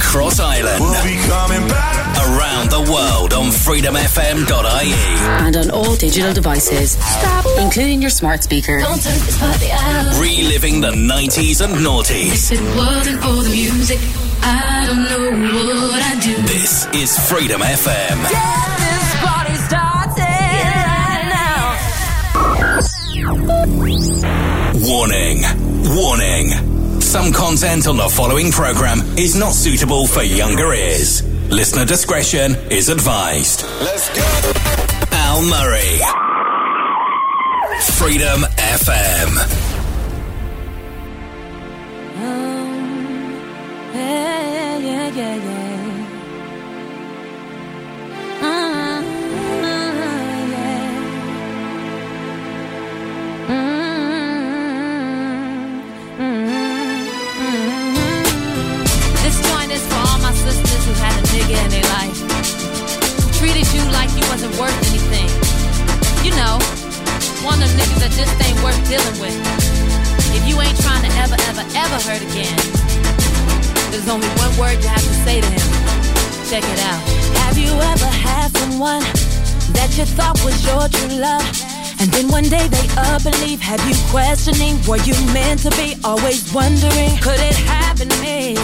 across Ireland. We'll be coming back. Around the world on freedomfm.ie. And on all digital devices. Stop. Including your smart speaker. Don't turn this party out. Reliving the 90s and noughties. If it wasn't for the music, I don't know what I'd do. This is Freedom FM. Get this party started now. Warning. Warning. Some content on the following program is not suitable for younger ears. Listener discretion is advised. Let's go. Al Murray. Freedom FM. Worth dealing with. If you ain't trying to ever, ever, ever hurt again, there's only one word you have to say to him. Check it out. Have you ever had someone that you thought was your true love? And then one day they up and leave. Have you questioning? Were you meant to be? Always wondering, could it happen to me?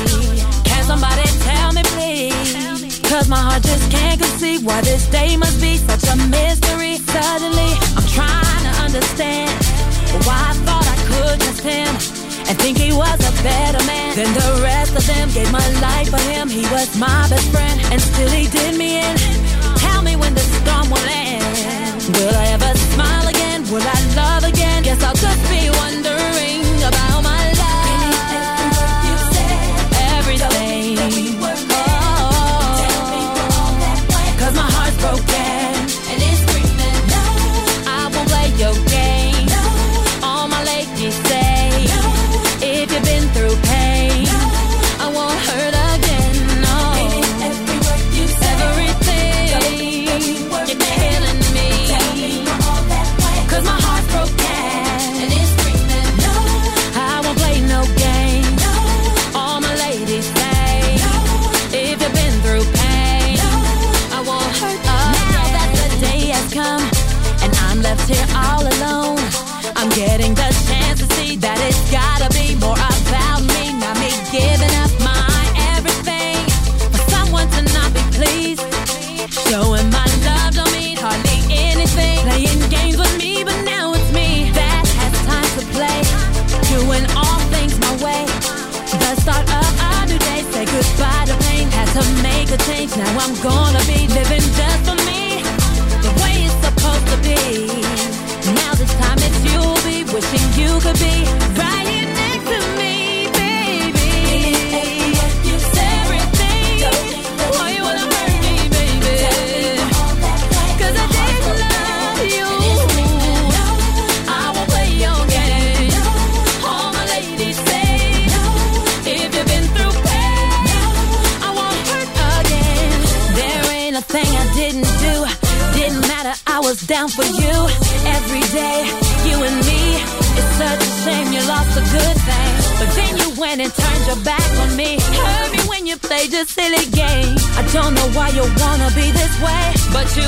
Can somebody tell me, please? Cause my heart just can't conceive why this day must be such a mystery. Suddenly, I'm trying to understand why I thought I could trust him and think he was a better man than the rest of them. Gave my life for him, he was my best friend, and still he did me in. Tell me when the storm will end. Will I ever smile again? Will I love again? Guess I'll Now I'm gonna be living just for me. The way it's supposed to be. Now this time it's you'll be wishing you could be down for you every day. You and me. It's such a shame you lost a good thing. But then you went and turned your back on me. Hurt me when you played your silly game. I don't know why you wanna be this way. But you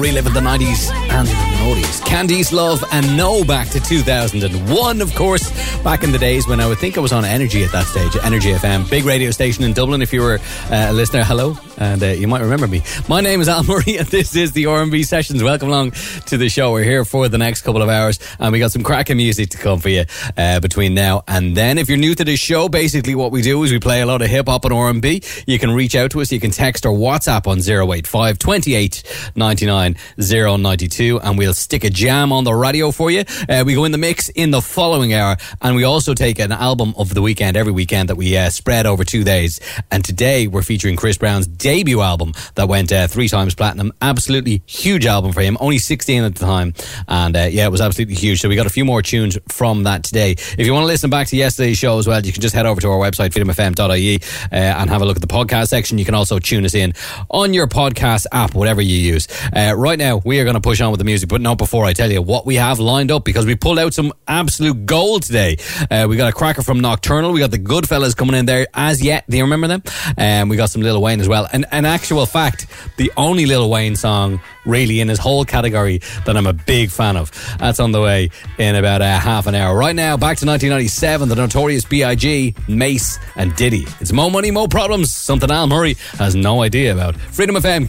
reliving the 90s and Oldies. Candice Love and No back to 2001, of course. Back in the days when I would think I was on Energy at that stage, Energy FM, big radio station in Dublin. If you were uh, a listener, hello, and uh, you might remember me. My name is Al Murray, and this is the R&B Sessions. Welcome along to the show. We're here for the next couple of hours, and we got some cracking music to come for you uh, between now and then. If you're new to this show, basically what we do is we play a lot of hip hop and R&B. You can reach out to us. You can text or WhatsApp on 085 28 99 092, and we'll stick a jam on the radio for you. Uh, we go in the mix in the following hour, and we also take an album of the weekend every weekend that we uh, spread over two days. And today we're featuring Chris Brown's debut album that went uh, three times platinum. Absolutely huge album for him, only 16 at the time. And uh, yeah, it was absolutely huge. So we got a few more tunes from that today. If you want to listen back to yesterday's show as well, you can just head over to our website, freedomfm.ie, uh, and have a look at the podcast section. You can also tune us in on your podcast app, whatever you use. Uh, right now, we are going to push on with the music, but not before I tell you what we have lined up because we pulled out some absolute gold today. Uh, we got a cracker from Nocturnal. We got the Goodfellas coming in there as yet. Do you remember them? And um, we got some Lil Wayne as well. And an actual fact, the only Lil Wayne song really in his whole category that I'm a big fan of. That's on the way in about a half an hour. Right now, back to 1997, the notorious B.I.G., Mase, and Diddy. It's more money, more problems. Something Al Murray has no idea about. Freedom FM.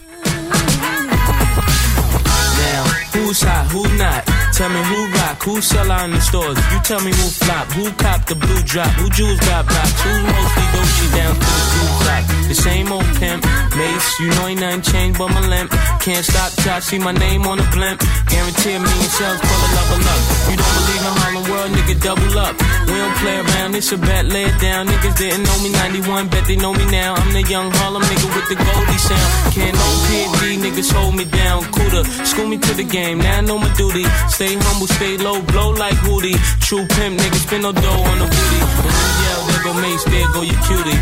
Now, who's hot, who not? Tell me who rock, who sell out in the stores. You tell me who flop, who cop the blue drop, who jewels got blocks, who mostly Gucci down to the blue drop. The same old pimp, Mase, you know ain't nothing changed but my limp. Can't stop till I see my name on the blimp. Guarantee me million shells full of level up. You don't believe in Harlem World, nigga, double up. We don't play around, it's a bet, lay it down. Niggas didn't know me 91, bet they know me now. I'm the young Harlem nigga with the Goldie sound. Can't no PD, niggas hold me down. Cooler, school me to the game, now I know my duty. Stay humble, stay low, blow like Hootie. True pimp, niggas spin no dough on the booty. When you yell, there go Mase, there go your cutie.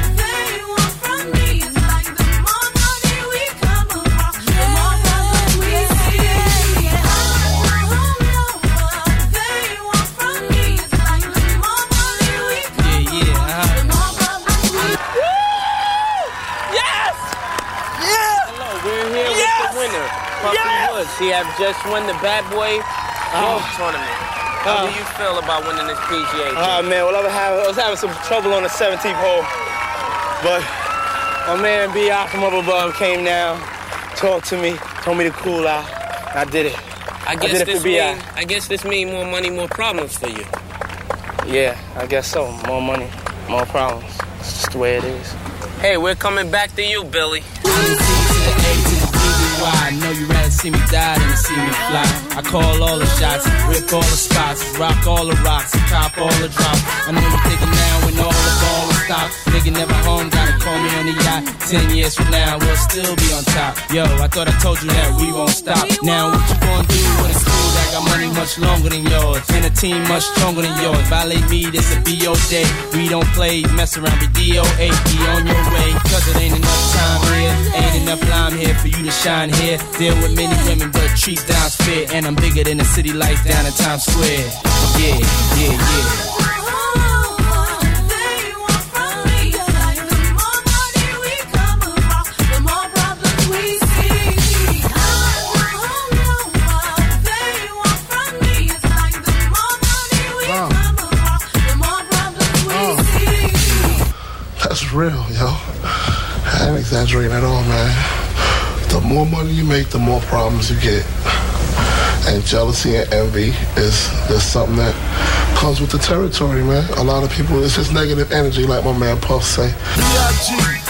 Yeah, yeah, uh-huh. Yes! Yeah! Hello, we're here Yes! with the winner, Puffy Yes! Woods. He have just won the Bad Boy Golf Tournament. How do oh. you feel about winning this PGA? Oh man, well I was, having, I was having some trouble on the 17th hole, but my man B.I. from up above came down, talked to me, told me to cool out. I did it. I did guess it for this B.I.. mean, I guess this mean more money, more problems for you. Yeah, I guess so. More money, more problems. It's just the way it is. Hey, we're coming back to you, Billy. I see me die than to see me fly. I call all the shots, rip all the spots, rock all the rocks, cop all the drops. I know you're thinking now when all the ball is stopped. Nigga never home, gotta call me on the yacht. Ten years from now, we'll still be on top. Yo, I thought I told you that we won't stop. Now what you gonna do when it's cool that got money much longer than yours? And a team much stronger than yours. Violate me, this a BO day. We don't play, mess around, be DOA. Be on your way, cause it ain't enough time here. Ain't enough lime here for you to shine here. Deal with many women, but treat down's fair. And I'm bigger than the city lights down in Times Square. Yeah, yeah, yeah. More money you make, the more problems you get. And jealousy and envy is, is something that comes with the territory, man. A lot of people, it's just negative energy, like my man Puff say.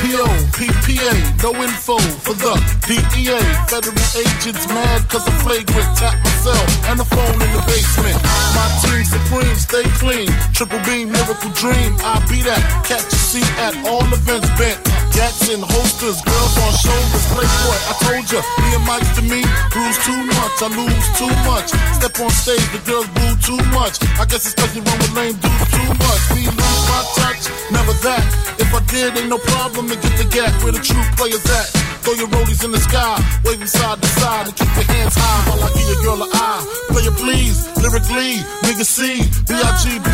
B-I-G-P-O, PPA, no info for the DEA. Federal agents mad cause of flagrant tap myself and the phone in the basement. My team supreme, stay clean. Triple beam, miracle dream. I be that. Catch a seat at all events bent. Gats and holsters, girls on shoulders. Playboy, I told ya, me and Mike's to me, bruise too much, I lose too much. Step on stage, the girls boo too much. I guess it's cause you run with lame dudes too much. Me lose my touch, never that. If I did, ain't no problem to get the gap where the true players at. Throw your rollies in the sky, wave them side to side, and keep your hands high while I give your girl an eye. Player please, lyrically, nigga C, B-I-G-B.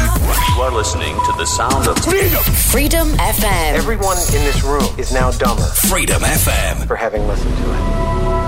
You are listening to the sound of Freedom! Freedom FM. Everyone in this room is now dumber Freedom FM. for having listened to it.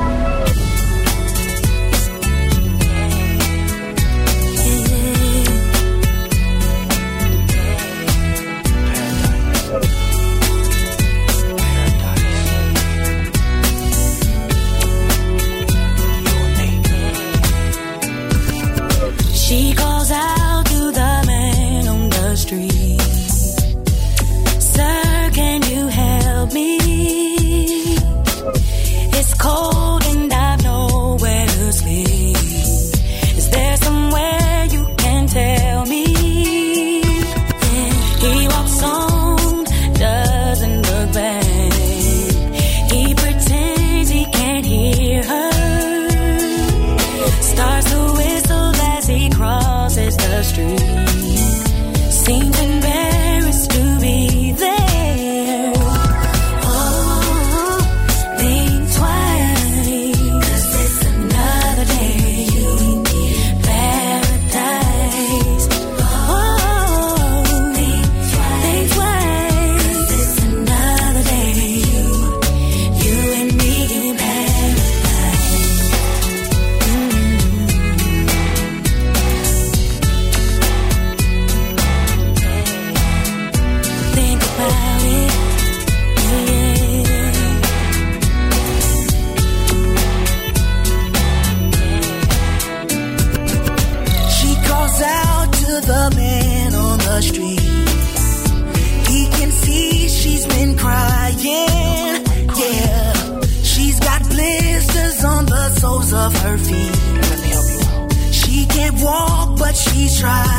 she tried.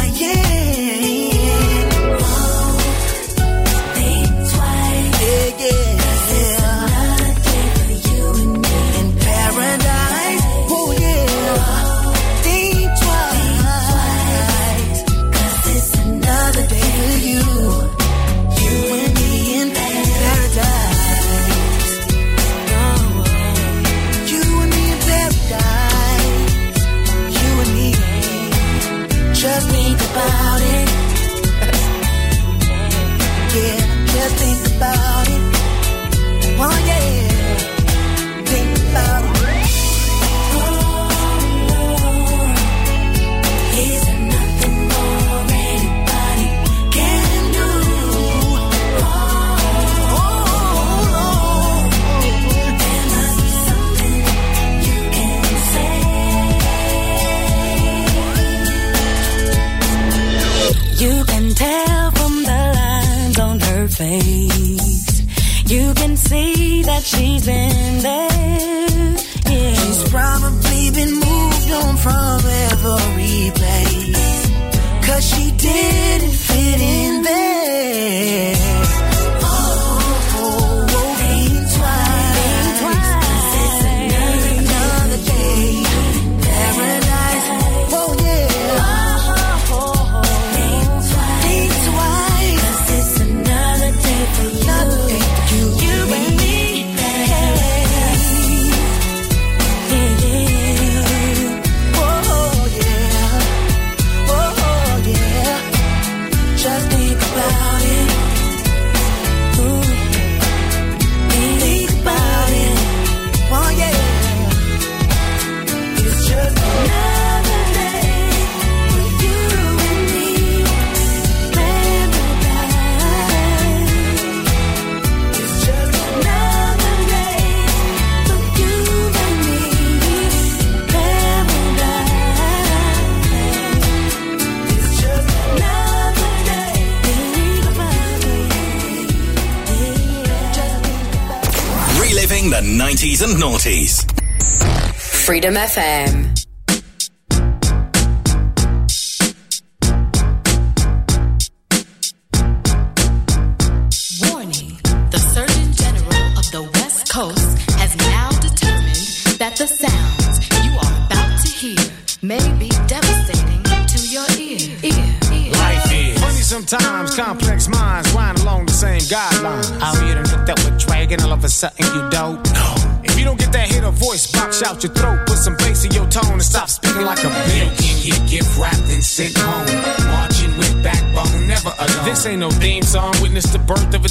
Freedom FM.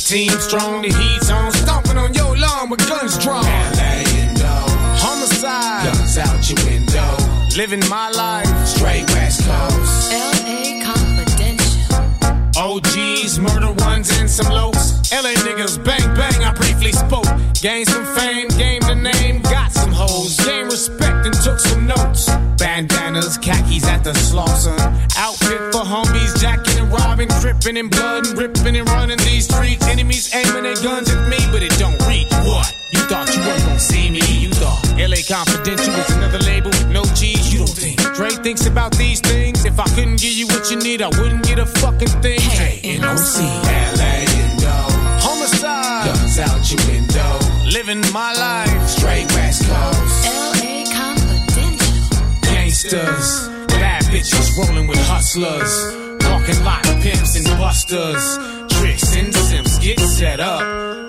team strong, the heat's on. Stomping on your lawn with guns drawn. LA Homicide. Guns out your window. Living my life. Straight West Coast. LA Confidential. OGs, murder ones, and some lows. LA niggas, bang, bang, I briefly spoke. Gained some fame, gained the name, got some hoes. Gained respect and took some notes. Bandanas, khakis at the slawson. Outfit for homies, jacket and robbing, tripping and blowing living my life. Straight West Coast. LA Confidential. Gangsters. Bad bitches rolling with hustlers. Walking lot pimps and busters. Tricks and sims. Get set up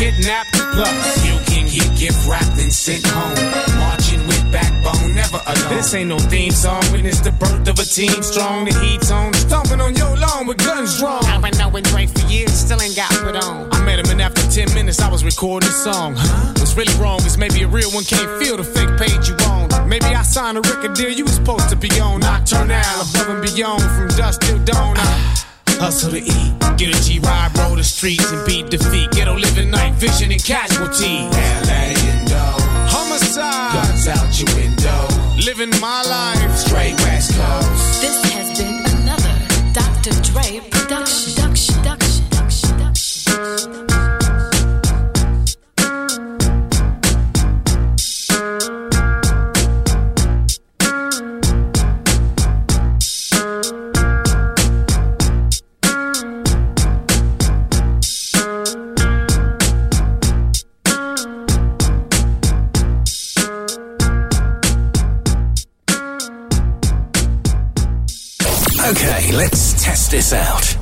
kidnapped. Plus, you can get gift wrapped and sent home. Marching with backbone, never alone. This ain't no theme song. Witness the birth of a team strong. The heat's on. Stomping on your lawn with guns drawn. I've been knowing Drake for years, still ain't got put on. I met him and after 10 minutes I was recording a song. Huh? What's really wrong is maybe a real one can't feel the fake page you own. Maybe I signed a record deal you was supposed to be on. Nocturnal, above and beyond, from dusk till dawn. I hustle to eat, get a G-Ride, roll the streets and beat defeat. Ghetto living night vision and casualty. LA and Homicide. Guns out your window. Living my life. Straight West Coast. This has been another Dr. Dre production. production, production, production, test this out.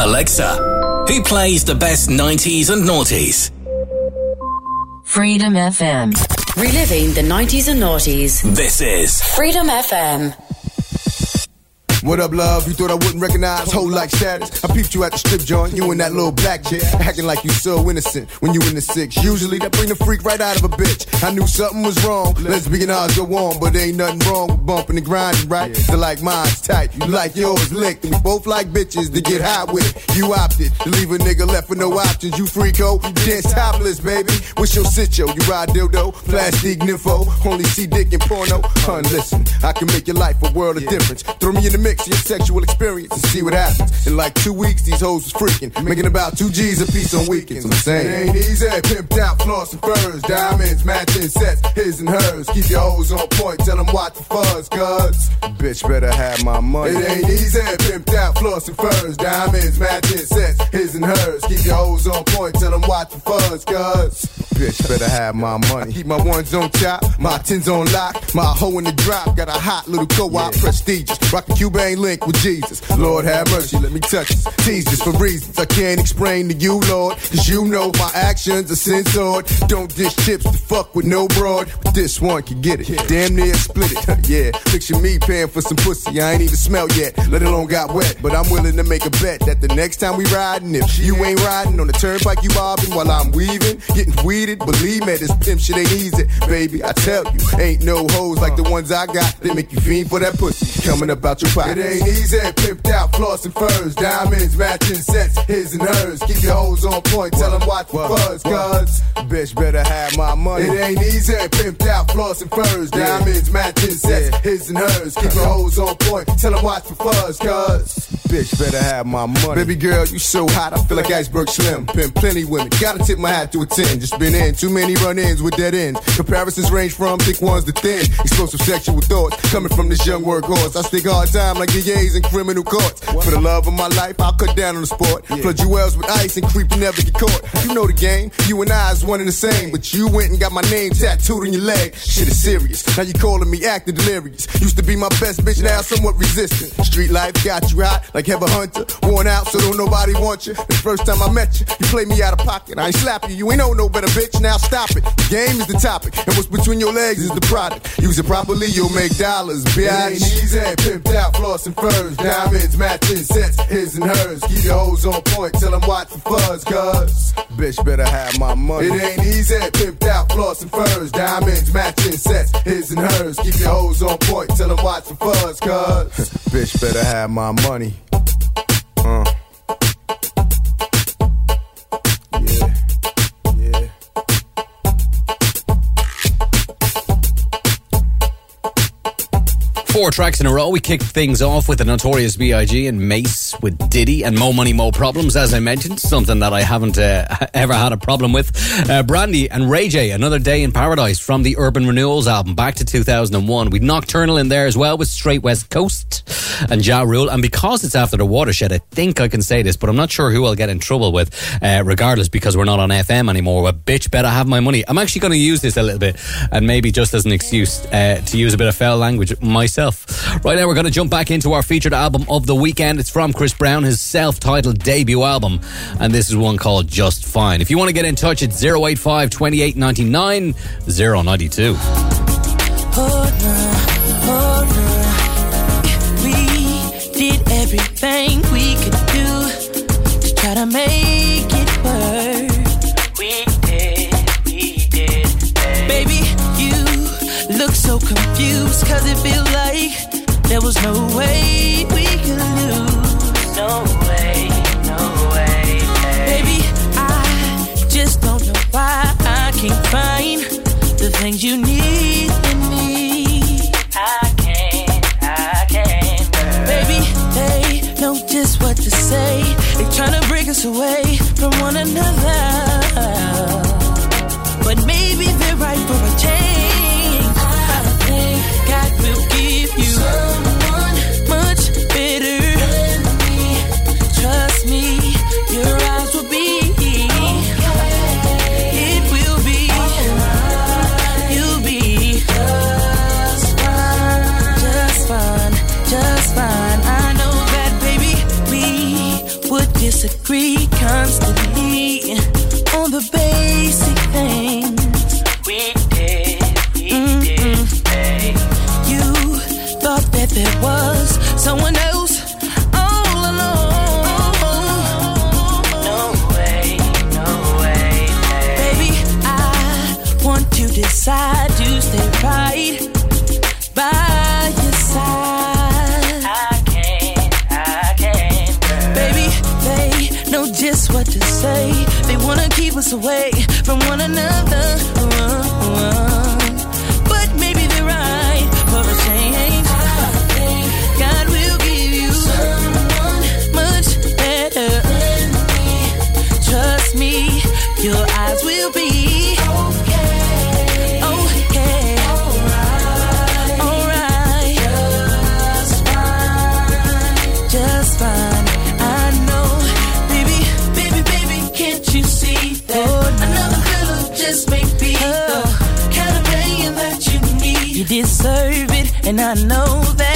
Alexa, who plays the best 90s and noughties? Freedom FM. Reliving the 90s and noughties. This is Freedom FM. What up, love? You thought I wouldn't recognize whole like status? I peeped you at the strip joint, you and that little black chick, acting like you so innocent when you in the six. Usually that bring the freak right out of a bitch. I knew something was wrong. Lesbian odds go on, but ain't nothing wrong with bumping and grinding, right? The like mine's tight, you like yours licked, and we both like bitches to get hot with. You opted to leave a nigga left with no options. You freako, dance topless, baby. What's your sit yo? You ride dildo, plastic nympho, only see dick in porno. Hun, listen, I can make your life a world of difference. Throw me in the mix of your sexual experience and see what happens. In like two weeks, these hoes was freaking, making about two G's a piece on weekends. I'm saying, it ain't easy. Pimped out, floss and furs, diamonds, matching sets, his and hers. Keep your hoes on point, tell them watch the fuzz, cuz. Bitch better have my money. It ain't easy. Pimped out, floss and furs, diamonds, matching sets, his and hers. Keep your hoes on point, tell them watch the fuzz, cuz. Bitch better have my money. Keep my ones on top, my tens on lock, my hoe in the drop. Got a hot little co-op, prestigious. Rock the Cuban link with Jesus. Lord have mercy, let me touch this. Tease this for reasons I can't explain to you, Lord. Cause you know my actions are censored. Don't dish chips to fuck with no broad. But this one can get it. Damn near split it. yeah, picture me paying for some pussy I ain't even smelled yet, let alone got wet. But I'm willing to make a bet that the next time we riding, if you ain't riding on the turnpike, you bobbing while I'm weaving, getting weeded. Believe me, this pimp shit ain't easy, baby. I tell you, ain't no hoes like the ones I got that make you fiend for that pussy coming up out your pocket. It ain't easy, pimped out, floss and furs, diamonds, matching sets, his and hers. Keep your hoes on point, tell them watch for fuzz, cuz. Bitch better have my money. It ain't easy, pimped out, floss and furs, diamonds, matching sets, his and hers. Keep your hoes on point, tell them watch for fuzz, cuz. Bitch better have my money. Baby girl, you so hot, I feel like iceberg slim. Pimp plenty women, gotta tip my hat to a 10. Just been in too many run ins with dead ends. Comparisons range from thick ones to thin. Explosive sexual thoughts coming from this young workhorse. I stick hard time like DAs in criminal courts. For the love of my life, I'll cut down on the sport. Flood jewels with ice and creep to never get caught. You know the game, you and I is one and the same. But you went and got my name tattooed on your leg. Shit is serious. Now you calling me acting delirious. Used to be my best bitch, now somewhat resistant. Street life got you hot like Heather Hunter. Worn out, so don't nobody want you. The first time I met you, you played me out of pocket. I ain't slap you, you ain't know no better bitch. Now stop it. The game is the topic, and what's between your legs is the product. Use it properly, you'll make dollars, bitch. It ain't easy, pimped out, floss and furs, diamonds, matching sets, his and hers. Keep your hoes on point, tell them watch for fuzz, cuz. Bitch better have my money. It ain't easy, pimped out, floss and furs, diamonds, matching sets, his and hers. Keep your hoes on point, tell them watch for fuzz, cuz. Bitch better have my money. Four tracks in a row. We kicked things off with the Notorious B.I.G. and Mase with Diddy and Mo Money Mo Problems, as I mentioned, something that I haven't uh, ever had a problem with. Uh, Brandy and Ray J, Another Day in Paradise from the Urban Renewals album back to 2001. We'd Nocturnal in there as well with Straight West Coast. and Ja Rule. And because it's after the watershed, I think I can say this, but I'm not sure who I'll get in trouble with, uh, regardless, because we're not on FM anymore. But bitch, better have my money. I'm actually going to use this a little bit, and maybe just as an excuse uh, to use a bit of foul language myself. Right now, we're going to jump back into our featured album of the weekend. It's from Chris Brown, his self titled debut album, and this is one called Just Fine. If you want to get in touch, it's 085 28 99 092. We did everything we could do to try to make it work. We did, we did. Baby, look so confused cause it feels like there was no way we could lose. No way, no way. Baby, I just don't know why I can't find the things you need in me. I can't, I can't. Baby, they know just what to say. They're trying to break us away from one another. Disagree constantly on the basic things. We did, we did. You thought that there was someone else keep us away from one another. But maybe they're right for a change. God will give you someone much better. Trust me, your eyes will be deserve it, and I know that.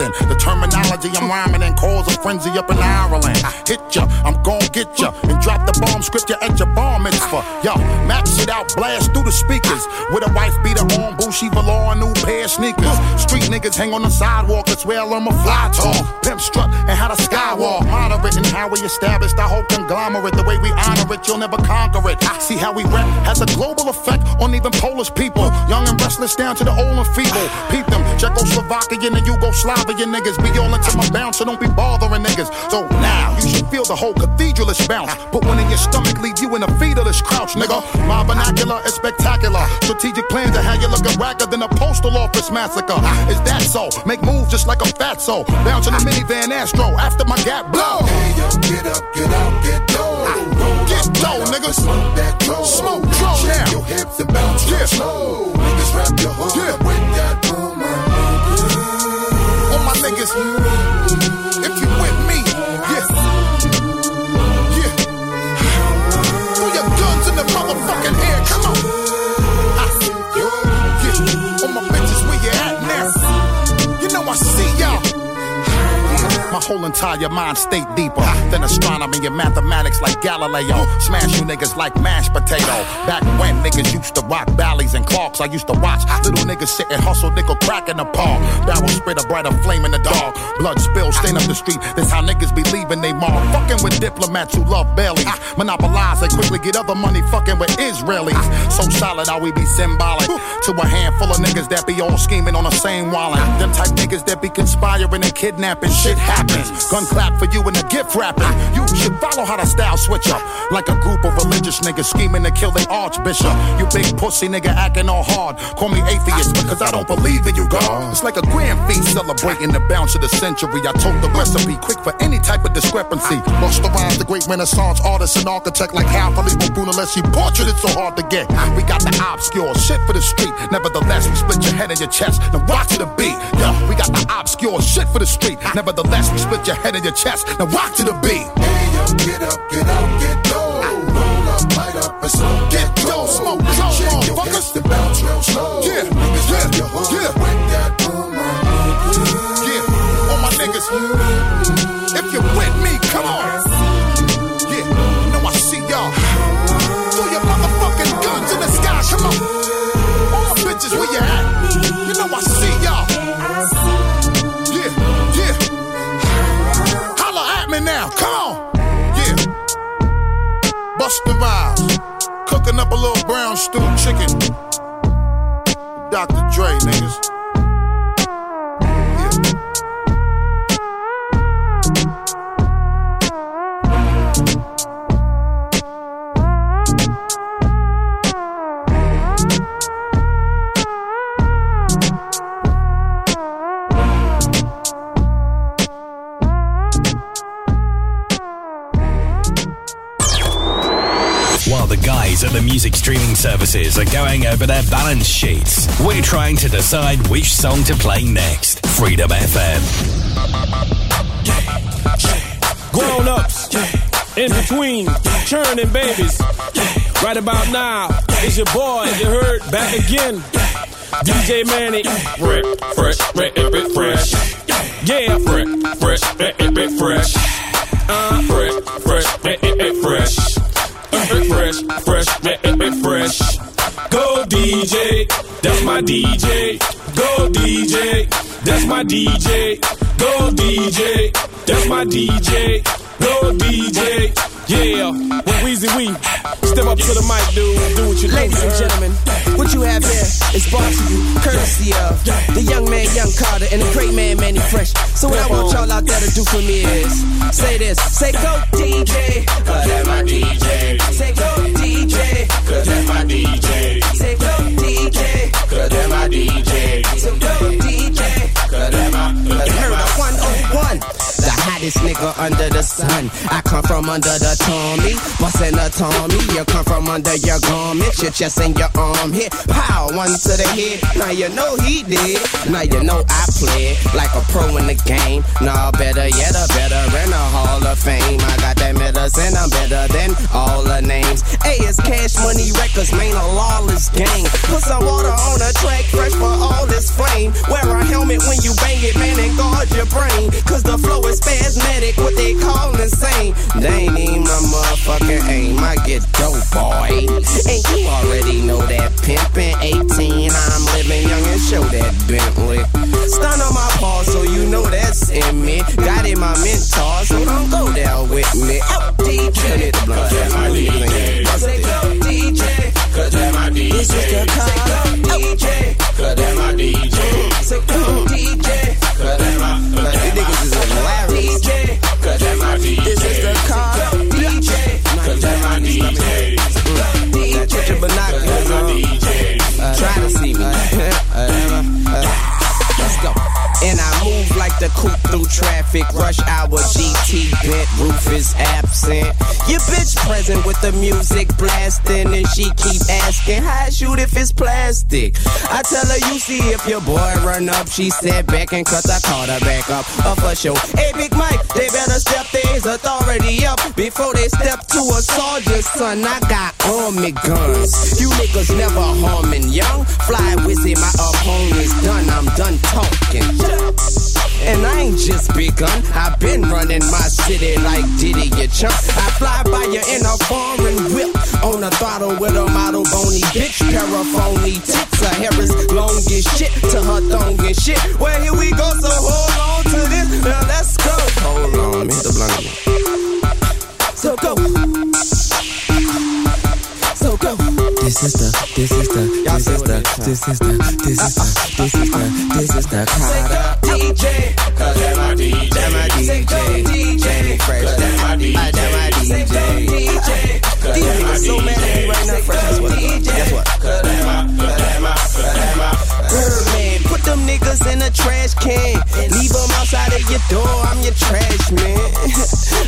Off the terminology I'm rhyming and cause a frenzy up in Ireland. I hit ya, I'm gon' get ya, and drop the bomb script ya at your bar mitzvah. Yo, max it out, blast through the speakers. With a wife beater on, Bushy velour, new pair of sneakers. Niggas hang on the sidewalk, that's where I'm a fly tall. Pimp strut and how the skywalk. Moderate and how we established our whole conglomerate. The way we honor it, you'll never conquer it. I See how we rep has a global effect on even Polish people. Young and restless down to the old and feeble. Peep them, Czechoslovakian and Yugoslavian niggas. Be all into my bounce, so don't be bothering niggas. So now you should feel the whole cathedralish bounce. Put one in your stomach, leave you in a fetalish crouch, nigga. My vernacular is spectacular. Strategic plans to have you looking wacker than a postal office massacre. Is that so? Make moves just like a fat soul. Bounce in a minivan Astro after my gap blow. Get up, get out, get low. Get low, nigga. Smoke that dough. Smoke Shake now. your hips and bounce Yeah. slow. Niggas rap your hood Yeah. with that boom. All my niggas, My whole entire mind state deeper than astronomy and mathematics like Galileo. Smash you niggas like mashed potato. Back when niggas used to rock valleys and clocks, I used to watch little niggas sit and hustle nickel crack in the palm. Barrel spit a brighter flame in the dark. Blood spill, stain up the street. That's how niggas be leaving they mark. Fucking with diplomats who love bellies. Ah, monopolize and quickly get other money fucking with Israelis. Ah, so solid how we be symbolic to a handful of niggas that be all scheming on the same wallet. Them type niggas that be conspiring and kidnapping. Shit Gun clap for you and a gift wrapping. You should follow how the style switch up. Like a group of religious niggas scheming to kill the archbishop. You big pussy nigga acting all hard. Call me atheist because I don't believe in you, God. It's like a grand feast celebrating the bounce of the century. I told the recipe quick for any type of discrepancy. Busta Rhymes, the great Renaissance artist and architect like Hal Filippo Brunelleschi. Portrait it's so hard to get. We got the obscure shit for the street. Nevertheless, we split your head and your chest. Now to the beat. Yo, we got the obscure shit for the street. Nevertheless, split your head and your chest. Now rock to the beat. Hey, yo, get up, get out, get low. Roll up, light up, and smoke. Get low, smoke, your motherfuckers. and bounce real slow. Yeah, yeah, rap your hood yeah. with that boom. Yeah, all my niggas. Little brown stew chicken. Dr. Dre, niggas. While the at the music streaming services are going over their balance sheets, we're trying to decide which song to play next. Freedom FM. Grown ups, in between, churning babies. Right about now, it's your boy, you heard, back again. DJ Mannie, fresh, fresh, fresh, fresh. Yeah, fresh, fresh, fresh, fresh. Uh, fresh, fresh, fresh, fresh. Fresh, fresh, fresh, fresh. Go DJ, that's my DJ. Go DJ, that's my DJ. Go DJ, that's my DJ. Go DJ. Yeah, with Weezy We. Step up to the mic, dude. Do what you do. Ladies and gentlemen, what you have here is brought to you courtesy of the young man, Young Carter, and the great man, Mannie Fresh. So what I want y'all out there to do for me is say this, say go DJ, cause that's my DJ. Say go DJ, cause that's my DJ. Say go DJ, cause that's my DJ. So go DJ, cause that's my. You heard a 101, the oh hottest nigga under the sun. I come from under the Tommy, bustin' a Tommy. You come from under your garment, your chest and your arm hit. Pow, one to the head. Now you know he did. Now you know I play like a pro in the game. Nah, better yet, a veteran, a Hall of Fame. I got that medicine, I'm better than all the names. A is Cash Money Records, man, a lawless gang. Put some water on the track, fresh for all this flame. Wear a helmet when you bang it, man, and guard your brain. Cause the flow is spasmodic, what they call insane. They ain't even my motherfucking aim. I get dope, boy. And you already know that pimpin' 18. I'm living young and show that Bentley. Stun on my paw, so you know that's in me. Got in my mentor, so don't go down with me. Oh, DJ. The blunt. Say go, DJ. Cause that's my DJ. This is the call. DJ. Cause that's my DJ. Say go, DJ. Cause that's my, cause DJ. Cause that's my DJ. This is the call. DJ. Cause that's my DJ. DJ. Mm. Put your binoculars on. Uh, try to see me. Uh, uh, let's go. And I move like the coupe through traffic. Rush hour GT bent, roof is absent. Bitch present with the music blasting, and she keep asking how shoot if it's plastic. I tell her you see if your boy run up. She said back and cut I caught her back up. Up for show. Hey Big Mike, they better step their authority up before they step to a soldier's son. I got army guns. You niggas never harming young. Fly wizard, my opponent's done. I'm done talking. And I ain't just begun. I've been running my city like Diddy, you chump. I fly by you in a foreign whip. On a throttle with a model bony bitch. Paraphony tits. Her hair is long as shit to her thong and shit. Well, here we go, so hold on to this. Now let's go. Hold on, let me hit the blunt. So go. So go. This is the, this is the, this is the, this is the, this is the, this is the, this is the Carter. DJ, cause that's my DJ. That's my DJ. DJ, fresh. That's my DJ. That's my DJ. DJ, these niggas so mad at me right now. Fresh, guess what? Guess what? Cause that's my, cause that's my, cause that's my. Birdman, put them niggas in a trash can. Your door. I'm your trash man.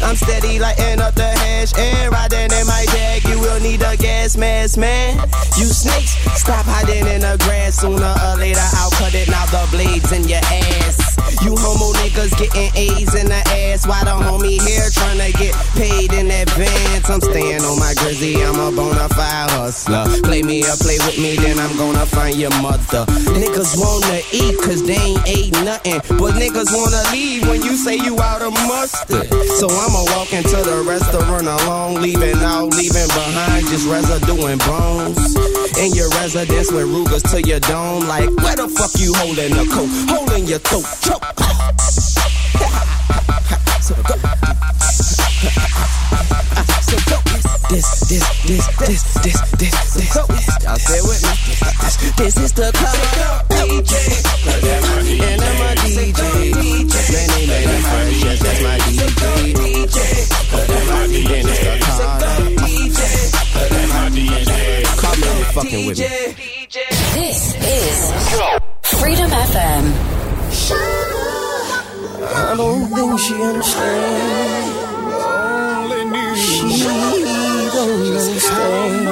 I'm steady lighting up the hash and riding in my bag. You will need a gas mask, man. You snakes, stop hiding in the grass. Sooner or later, I'll cut it. Now the blades in your ass. You homo niggas getting A's in the ass. Why the homie here trying to get paid in advance? I'm staying on my grizzly. I'm a bona fide hustler. Play me or play with me, then I'm gonna find your mother. Niggas wanna eat cause they ain't ate nothing. But niggas wanna leave when you say you out of mustard. So I'ma walk into the restaurant alone, leaving out, leaving behind just residue and bones. In your residence with Rugers to your dome, like where the fuck you holding the coat? Holding your throat, choke. So go. So go. This, this, this, this, this, this, this, this. Y'all stay with me. This, this is the color Color DJ. This is Freedom FM. I don't think she understands. She don't understand.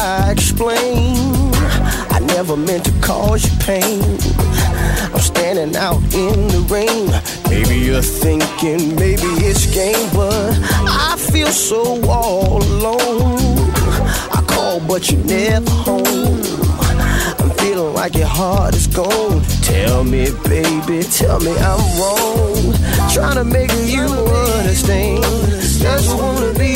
I explain? I never meant to cause you pain. I'm standing out in the rain. Maybe you're thinking, maybe it's game, but I feel so all alone. I call, but you're never home. I'm feeling like your heart is gone. Tell me, baby, tell me I'm wrong. Trying to make you understand. Just wanna be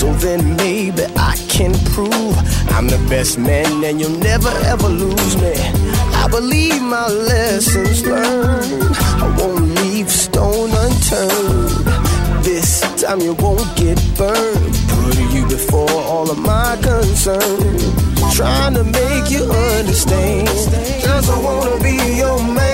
So then maybe I can prove I'm the best man and you'll never ever lose me. I believe my lessons learned. I won't leave stone unturned. This time you won't get burned. Put you before all of my concern. Trying to make you understand. Just I wanna be your man.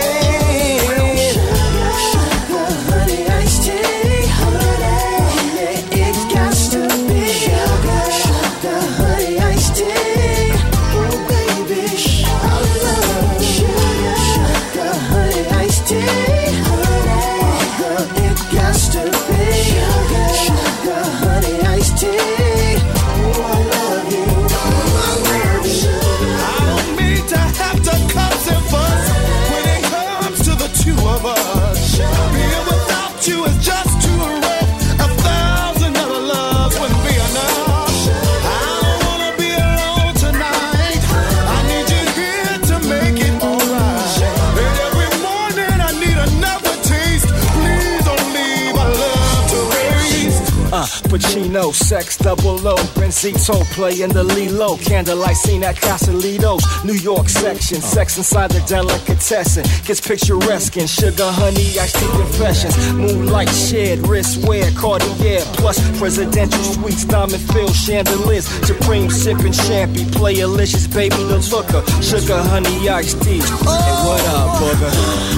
Sex, double O, Benzito, play in the Lilo, candlelight scene at Casalitos, New York section, sex inside the delicatessen, gets picturesque. In sugar, honey, iced tea confessions, moonlight shared, wrist wear, Cartier, plus presidential suites, diamond filled chandeliers, supreme sipping champagne, play delicious, baby, the looker, sugar, honey, iced tea. Hey, what up, booger?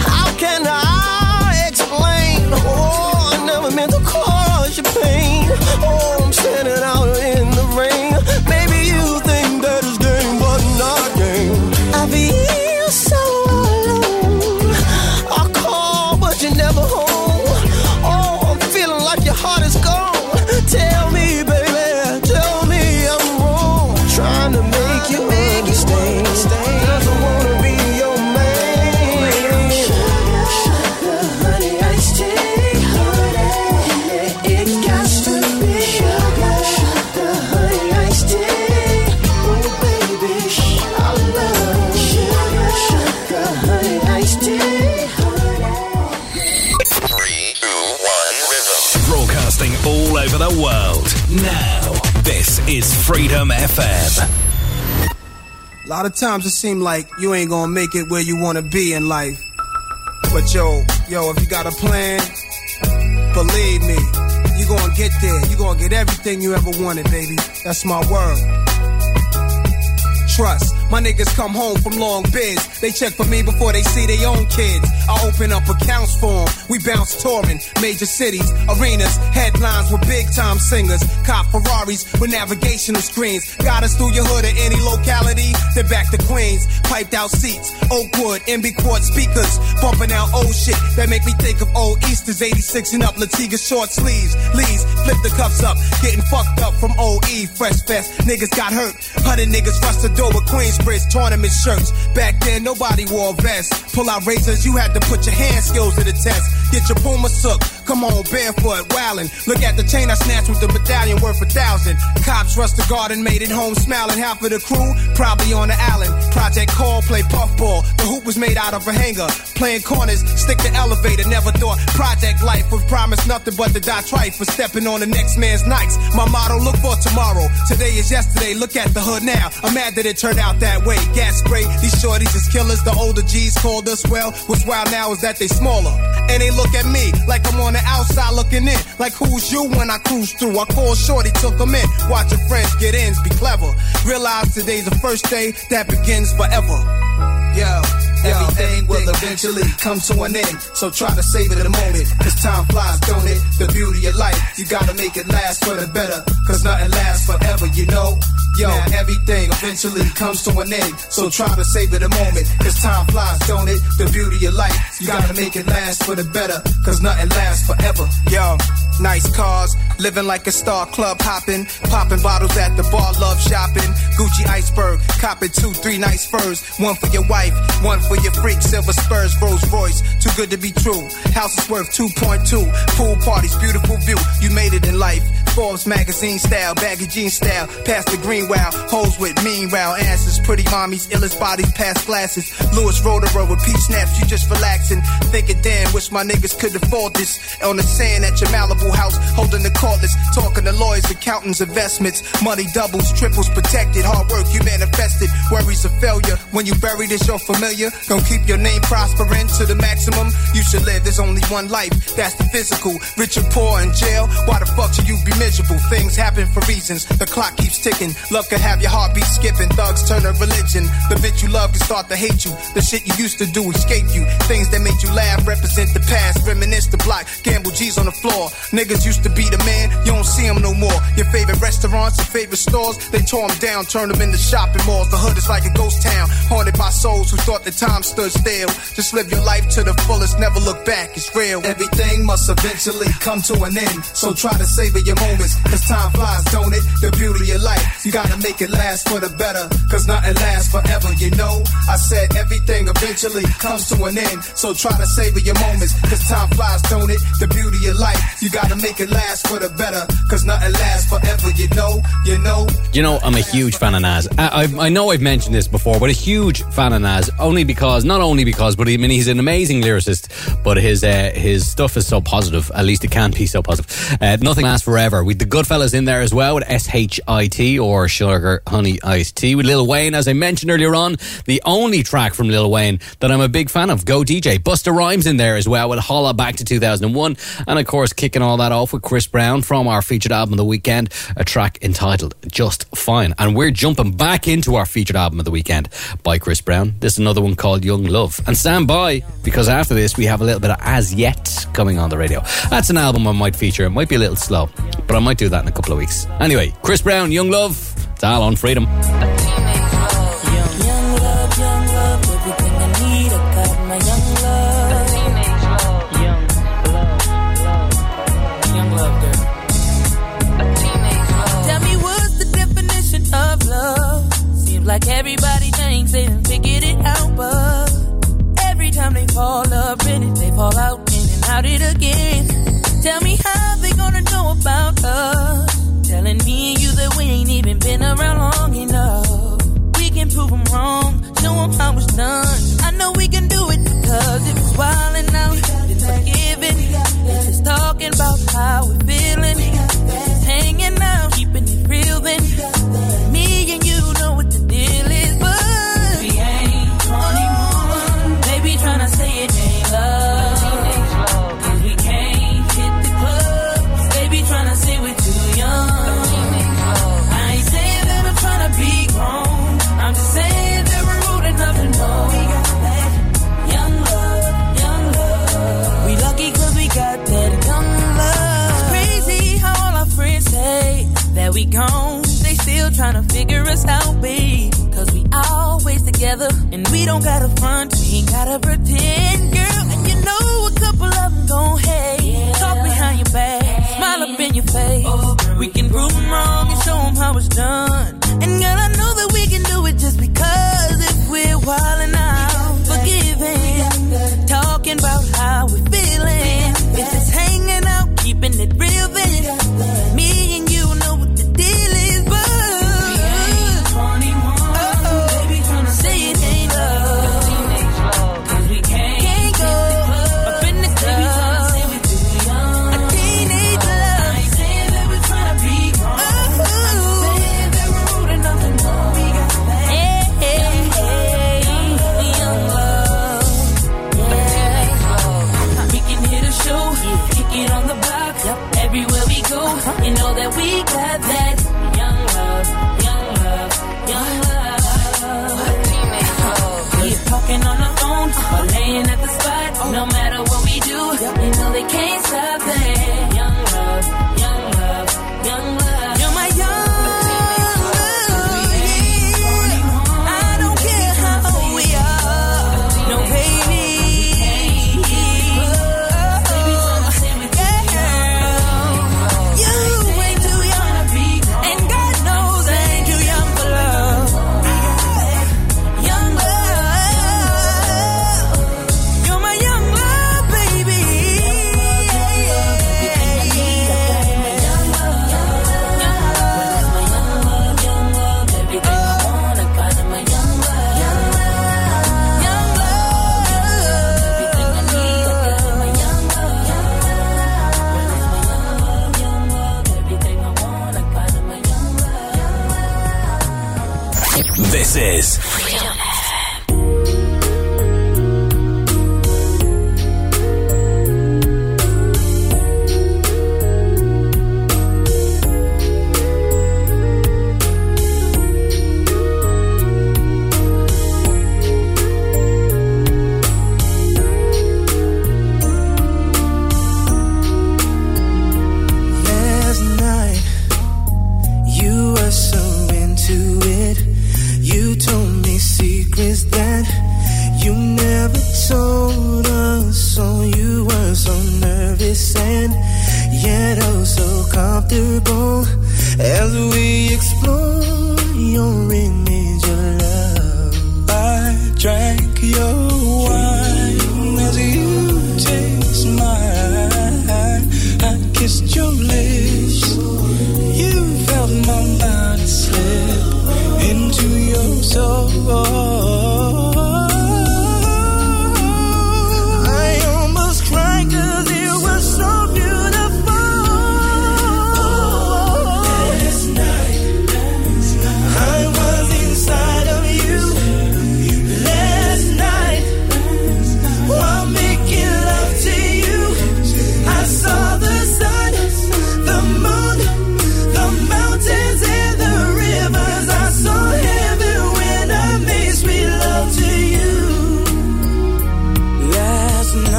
How can I explain? Oh, I never meant to cause you pain. Oh, Standing out in Freedom FM. A lot of times it seems like you ain't gonna make it where you wanna be in life. But yo, yo, if you got a plan, believe me, you gonna get there. You gonna get everything you ever wanted, baby. That's my word. Trust. My niggas come home from long bids. They check for me before they see their own kids. I open up accounts for 'em. We bounce touring, major cities, arenas, headlines with big time singers. Cop Ferraris with navigational screens. Got us through your hood at any locality. Then back to Queens. Piped out seats, Oakwood, MB Quart speakers. Bumping out old shit that make me think of old Easters. 86 and up, Le Tigre short sleeves. Lees, flip the cuffs up. Getting fucked up from OE, Fresh Fest. Niggas got hurt. Hundred niggas rushed the door with Queensbridge tournament shirts. Back then, nobody wore vests. Pull out razors, you had to put your hand skills to the test. Get your Puma sook. Come on, barefoot, wildin'. Look at the chain I snatched with the medallion worth a thousand. Cops rushed the garden, made it home smiling. Half of the crew probably on the island. Project Call, play puffball. The hoop was made out of a hanger. Playing corners, stick the elevator. Never thought Project Life would promise nothing but to die trite for stepping on the next man's nights. My motto: look for tomorrow. Today is yesterday. Look at the hood now. I'm mad that it turned out that way. Gas spray, these shorties is killers. The older G's called us well. What's wild now is that they smaller. And they look at me like I'm on the outside looking in. Like who's you when I cruise through? I call shorty, took them in. Watch your friends get ins, be clever. Realize today's the first day that begins forever. Yo, everything will eventually come to an end. So try to save it in a moment. Cause time flies, don't it? The beauty of life. You gotta make it last for the better. Cause nothing lasts forever, you know? Yo, everything eventually comes to an end. So try to save it a moment. Cause time flies, don't it? The beauty of life. You gotta make it last for the better. Cause nothing lasts forever. Yo, nice cars. Living like a star club hopping. Popping bottles at the bar, love shopping. Gucci iceberg. Copping two, three nice furs. One for your wife, one for your freak. Silver Spurs, Rolls Royce. Too good to be true. House is worth 2.2. Pool parties, beautiful view. You made it in life. Forbes magazine style, baggy jean style, past the green wow, hoes with mean wow asses, pretty mommies, illest bodies, past glasses. Louis Roederer with peach snaps, you just relaxing, thinking, damn, wish my niggas could afford this. On the sand at your Malibu house, holding the cordless, talking to lawyers, accountants, investments, money doubles, triples, protected, hard work you manifested, worries of failure. When you bury this, you're familiar. Gonna keep your name prospering to the maximum. You should live. There's only one life. That's the physical. Rich or poor in jail. Why the fuck should you be miserable? Things happen for reasons. The clock keeps ticking. Love can have your heartbeat skipping. Thugs turn to religion. The bitch you love can start to hate you. The shit you used to do escape you. Things that made you laugh represent the past. Reminisce the block. Gamble G's on the floor. Niggas used to be the man. You don't see them no more. Your favorite restaurants, your favorite stores. They tore them down, turned them into shopping malls. The hood is like a ghost town. Haunted by souls who thought the time stood still. Just live your life to the fullest. Never look back. It's real. Everything must eventually come to an end. So try to savor your moments. Cause time flies, don't it? The beauty of life. You gotta make it last for the better. Cause nothing lasts forever, you know? I said everything eventually comes to an end. So try to savor your moments. Cause time flies, don't it? The beauty of life. You gotta make it last for the better. Cause nothing lasts forever, you know? You know? You know, I'm a huge fan of Nas. I, I, I know I've mentioned this before, but a huge fan of Nas. Only because, not only because, but I mean, he's an amazing lyricist. But his uh, his stuff is so positive. At least it can be so positive. Uh, Nothing lasts forever. With the Goodfellaz in there as well, with S H I T or Sugar Honey Iced Tea. With Lil Wayne, as I mentioned earlier on, the only track from Lil Wayne that I'm a big fan of. Go DJ. Busta Rhymes in there as well with Holla back to 2001, and of course kicking all that off with Chris Brown from our featured album of the weekend, a track entitled Just Fine. And we're jumping back into our featured album of the weekend by Chris Brown. This is another one called Young Love. And stand by because after this we have a little bit of Az Yet coming on the radio. That's an album I might feature. It might be a little slow, but I might do that in a couple of weeks. Anyway, Chris Brown, Young Love. It's all on Freedom. Like everybody thinks they figured it out, but every time they fall up in it, they fall out in and out it again. Even been around long enough. We can prove them wrong, show them how it's done. I know we can do it because if it's wildin' out, then forgiving. If it's talking about how we're feeling, if it's hanging out, keeping it real, then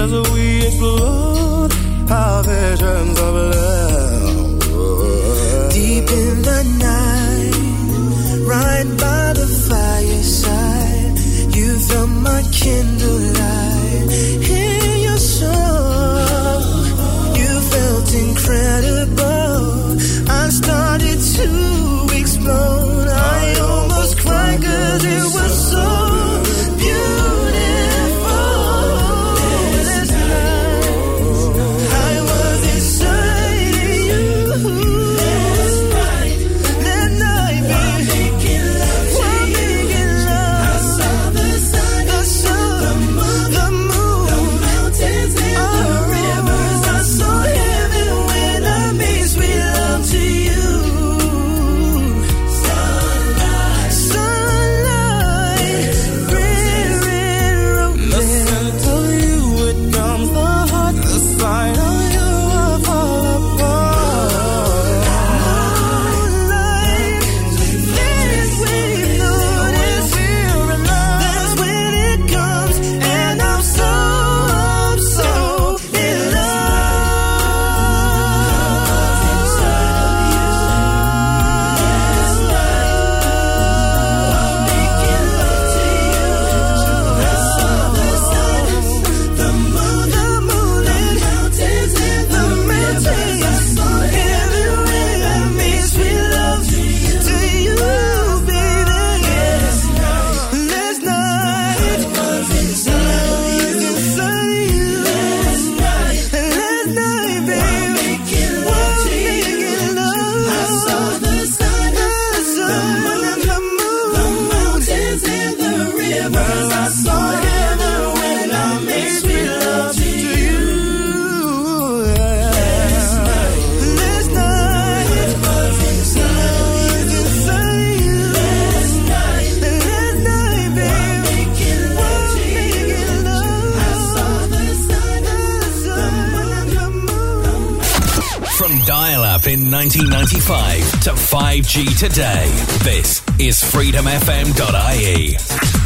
As we explode our visions of love. Deep in the night, right by the fireside, you felt my kindle 95 to 5G today. This is freedomfm.ie.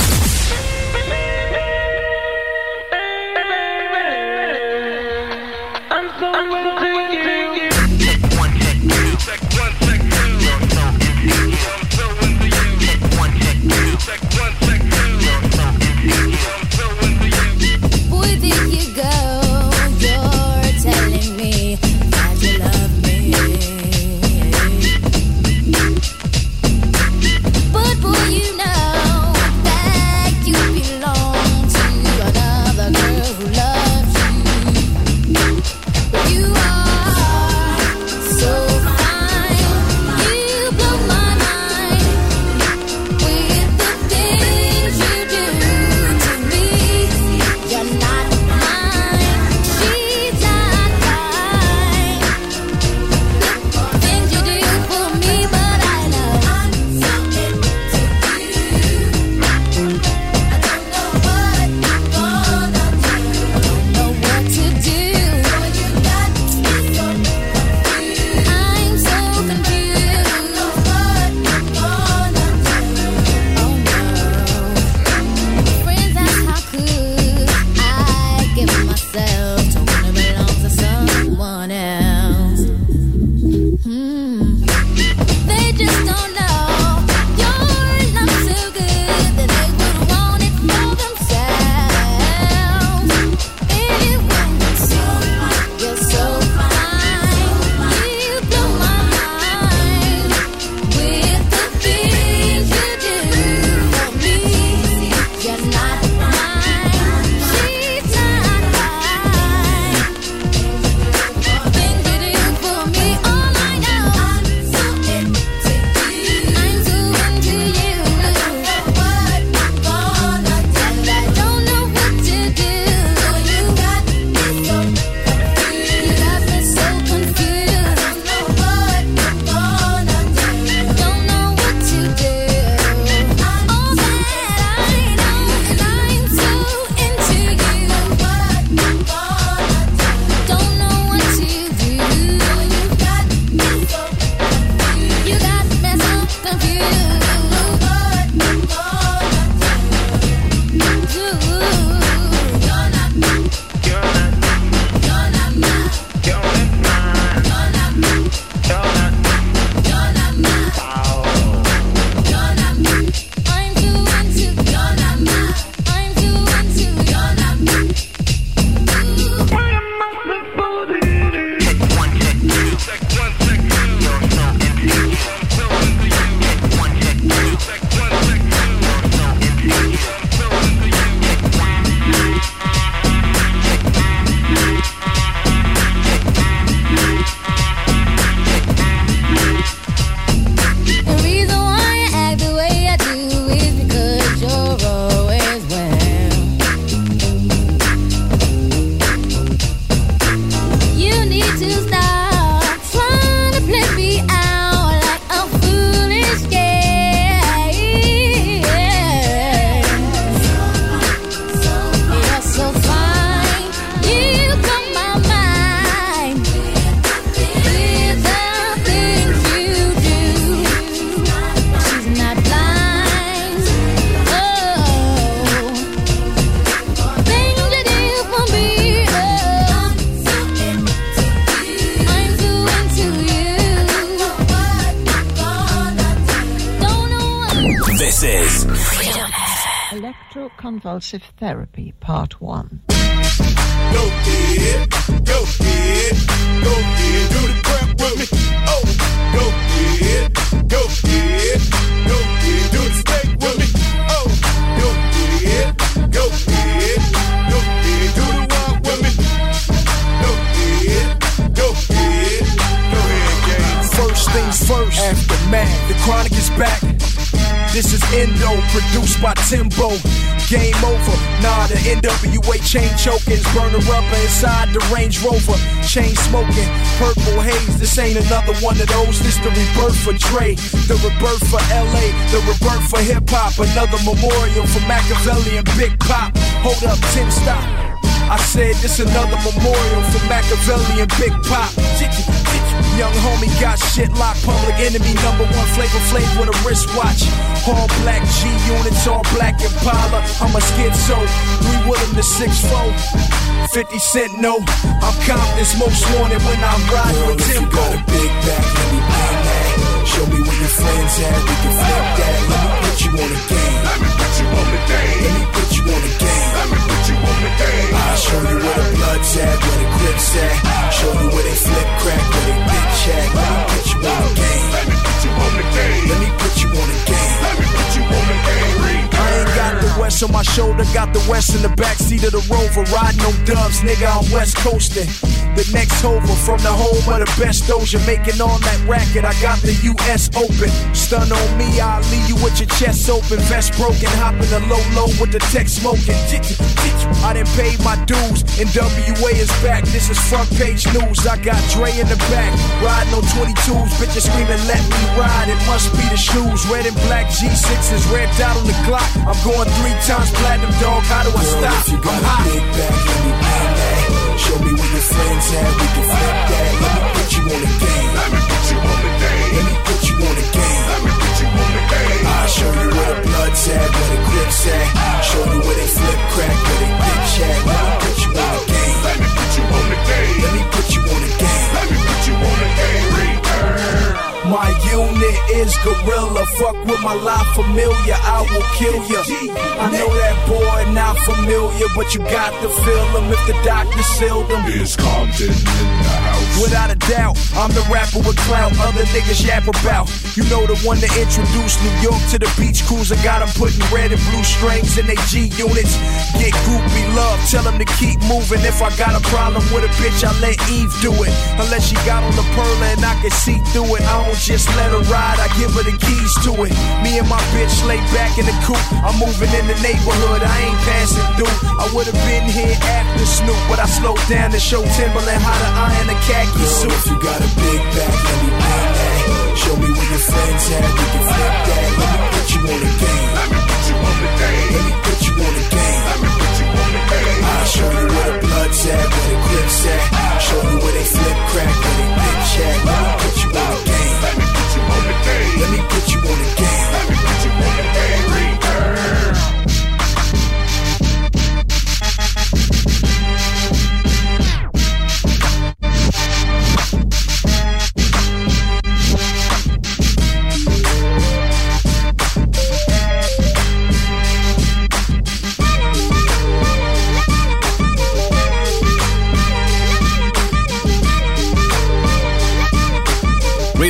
Electroconvulsive therapy, ain't another one of those. This the rebirth for Dre, the rebirth for LA, the rebirth for hip hop. Another memorial for Makaveli and Big Pop. Hold up, Tim, stop. I said this another memorial for Makaveli and Big Pop. Young homie got shit locked, public enemy number one flavor flav with a wristwatch. All black G units, all black Impala. I'm a schizo, three Willem to six four. 50 cent no, I'm Compton's most wanted when I'm riding with Timbo. a big back, let me. Show me where your friends at, we can flip that. Let me put you on the game. Let me put you on the game. Let me put you on the game. Let me put you on the game. I'll show you where the blood's at, where the grip's at. Show you where they flip crack, where they bitch at. Let me put you on the game. Let me put you on the game. Let me put you on the game. Let me put you on the game. Got the west on my shoulder, got the west in the backseat of the rover. Riding on dubs, nigga, I'm west coasting. The next hover from the home of the best doja, making all that racket. I got the US open. Stun on me, I'll leave you with your chest open. Vest broken, hopping the low low with the tech smoking. I didn't pay my dues, and WA is back. This is front page news. I got Dre in the back, riding on 22s. Bitches screaming, let me ride. It must be the shoes. Red and black G6s, red dot on the clock. I'm going three times platinum, dog. How do I Girl, stop? if you got I'm a hot. big back, let me bang that. Show me where your friends at, we can flip that. Let me put you on the game. Let me put you on the game. Let me put you on the game. Let me put you on the game. I'll show you where the blood's at, where the grip's at. Show you where they flip crack, where they bitch at. Let me put you on the game. Let me put you on the game. Let me put you on the game. My unit is gorilla. Fuck with my life familiar, I will kill ya. I know that boy not familiar, but you got to feel him if the doctor sealed him. Is Compton in the house? Without a doubt, I'm the rapper with clout. Other niggas yap about. You know the one that introduced New York to the beach cruiser. Got 'em putting red and blue strings in they G units. Get groupie love, tell 'em to keep moving. If I got a problem with a bitch, I let Eve do it. Unless she got on the pearl and I can see through it. I don't just let her ride, I give her the keys to it. Me and my bitch lay back in the coop. I'm moving in the neighborhood, I ain't passing through. I would've been here after Snoop, but I slowed down to show Timbaland how to iron a khaki Girl, suit. if you got a big back, let me bang that. Show me where your friends at, we can flip that. Let me put you on the game. Let me put you on the game. Let me put you on the game. Let me put you on the game. I'll show you where the blood's at, where the grip's at. Show you where they flip crack, where they bitch at. Let me put you on the game.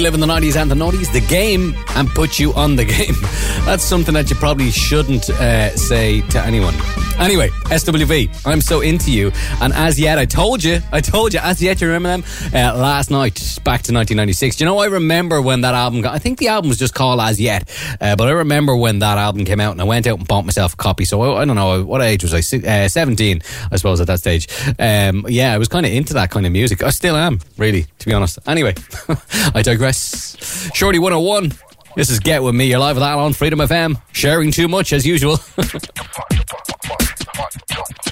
Reliving the 90s and the noughties, the game, and put you on the game. That's something that you probably shouldn't uh, say to anyone. Anyway, SWV, I'm so into you. And Az Yet, I told you, I told you, Az Yet, you remember them? Uh, last night, back to 1996. Do you know, I remember when that album got, I think the album was just called Az Yet, uh, but I remember when that album came out and I went out and bought myself a copy. So I, I don't know, what age was I? Uh, 17, I suppose, at that stage. Um, yeah, I was kind of into that kind of music. I still am, really, to be honest. Anyway, I digress. Shorty 101. This is Get With Me. You're live with that on Freedom FM. Sharing too much as usual. You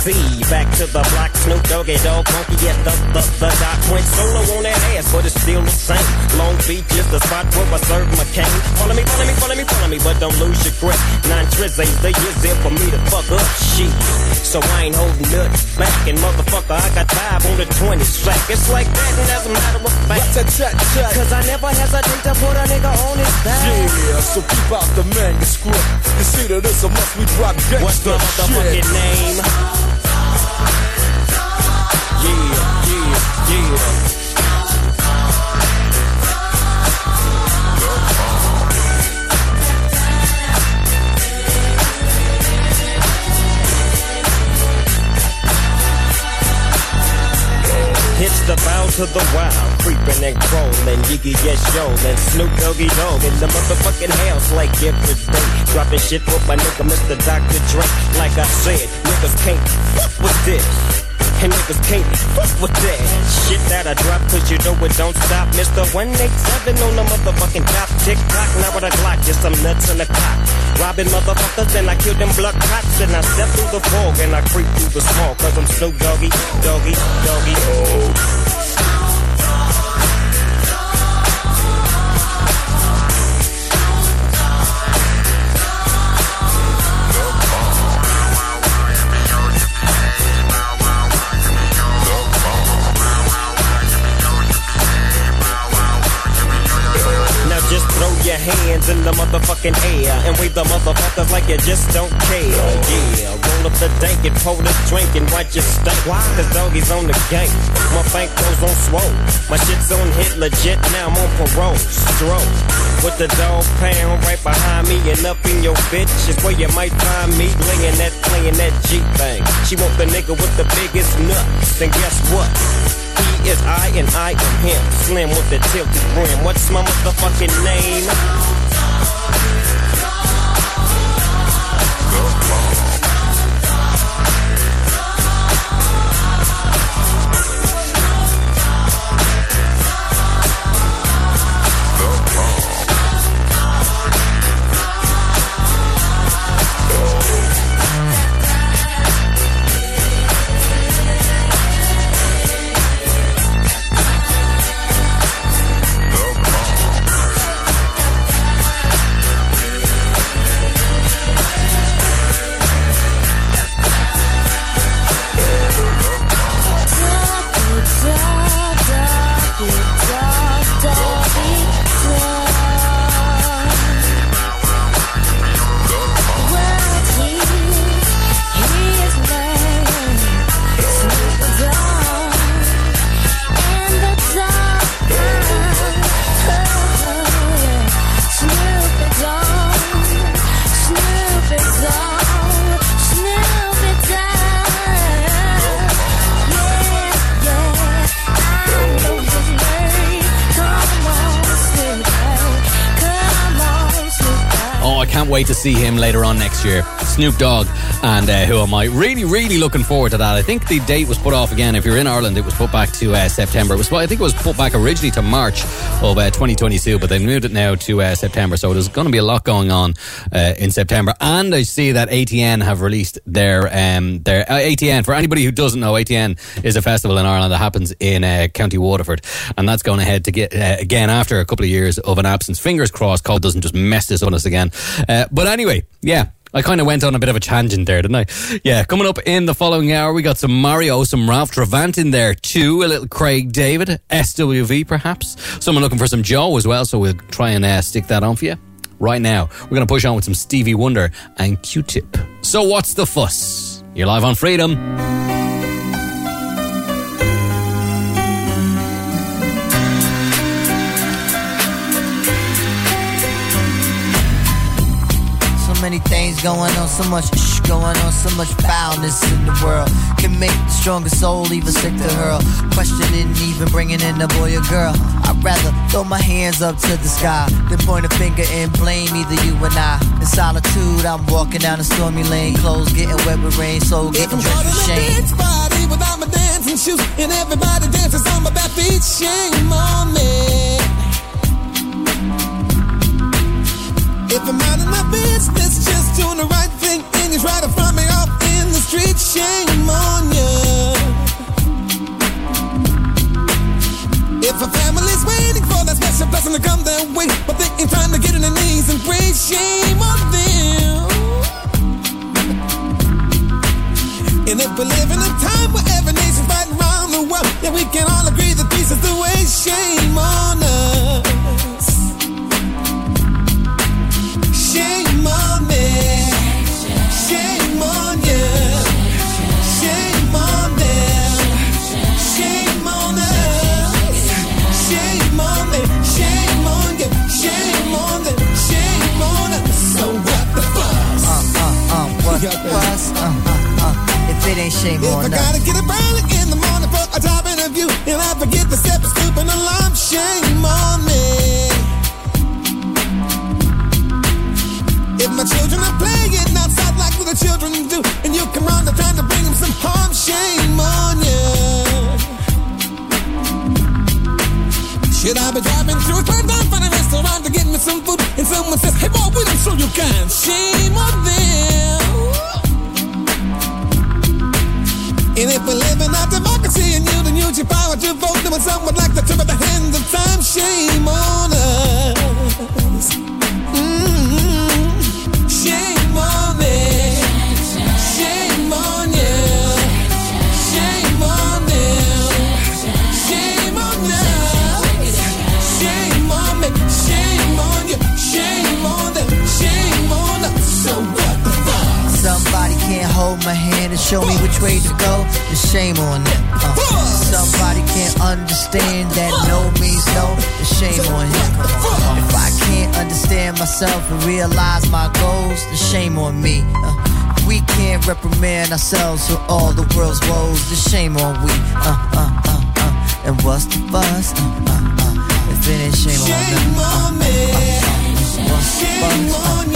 Depths of the sea, back to the black Snoop Doggy Dogg monkey at the, the, the dot. Went solo on that ass, but it's still the same. Long Beach is the spot where I serve my cane. Follow me, follow me, follow me, follow me, but don't lose your grip. Nine trizz ain't the years there for me to fuck up shit. So I ain't holding nothing back, and motherfucker, I got five on the 20 sack. It's like that, and as a matter of fact, cause I never hesitate to put a nigga on his back. Yeah, so keep out the manuscript. You see that it's a must we drop gangsta What's my motherfucking shit. name? Yeah. The to the wild, creeping and crawling, Snoop Doggy Dogg in the motherfucking house like. Dropping shit with my nigga Mr. Dr. Dre. Like I said, niggas can't fuck with this. And niggas can't fuck with that shit that I drop, cause you know it don't stop. Mr. 187 on the motherfucking top. Tick tock, now with a Glock, just some nuts in the cock. Robbing motherfuckers, and I kill them blood cops. And I step through the fog, and I creep through the small, cause I'm Snoop Doggy, Doggy, Doggy. Oh. Hands in the motherfucking air and wave the motherfuckers like you just don't care. Yeah, roll up the dank and pour the drink and watch your stink. Why? Cause doggies on the gang. My bank goes on swole. My shit's on hit legit, now I'm on parole. Stroke. With the dog pound right behind me and up in your bitch is where you might find me laying that, playing that G thing. She want the nigga with the biggest nuts. Then guess what? Is I and I am him. Slim with the tilted brim. What's my motherfucking name? Wait to see him later on next year. Snoop Dogg and uh, Who Am I? Really, really looking forward to that. I think the date was put off again. If you're in Ireland, it was put back to uh, September. It was, I think it was put back originally to March of uh, 2022, but they moved it now to uh, September. So there's going to be a lot going on uh, in September. And I see that ATN have released their um, their uh, ATN. For anybody who doesn't know, ATN is a festival in Ireland that happens in County Waterford, and that's going ahead to get again after a couple of years of an absence. Fingers crossed, COVID doesn't just mess this on us again. But anyway, yeah. I kind of went on a bit of a tangent there, didn't I? Yeah, coming up in the following hour, we got some Mario, some Ralph Tresvant in there too, a little Craig David, SWV perhaps, someone looking for some Joe as well, so we'll try and uh, stick that on for you. Right now, we're going to push on with some Stevie Wonder and Q-Tip. So what's the fuss? You're live on Freedom. Going on, so much shh going on, so much foulness in the world. Can make the strongest soul even sick to hurl. Questioning, even bringing in a boy or girl. I'd rather throw my hands up to the sky than point a finger and blame either you or I. In solitude, I'm walking down a stormy lane, clothes getting wet with rain, soul getting drenched with shame. Without my dancing shoes, and everybody dances on my bare feet. Shame on me. If I'm out of my business, just doing the right thing, and you try to front me off in the street, shame on you. If a family's waiting for that special blessing to come their way, but they ain't trying to get on their knees and pray, shame on them. And if we live in a time where every nation's fighting around the world, yeah, we can all agree that peace is the way. Shame on us. Uh, uh, what the fuss? Uh, uh, uh, if it ain't shame If I us. gotta get up early in the morning for a job interview, and I forget to set the stupid alarm, shame on me. If my children are playing outside like what the children do, and you come around trying to bring them some harm, shame on you. Should I be driving through a turn down for the restaurant to get me some food, and someone says, Hey boy, we don't show you kind. Shame on them. And if we live in our democracy and you then use your power to vote, then when someone like to turn at the hands of time, shame on us. Mm-hmm. Shame on show me which way to go. The shame on them. Uh, somebody can't understand that no means no. The shame on him. If I can't understand myself and realize my goals, the shame on me. Uh, we can't reprimand ourselves for all the world's woes. The shame on we. Uh, uh, uh, uh. And what's the fuss? Uh, uh, uh. If it ain't shame, on them. Uh, uh, uh, uh. What's the fuss? Uh,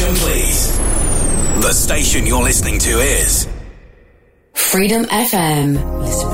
attention, please. The station you're listening to is Freedom FM. Listen,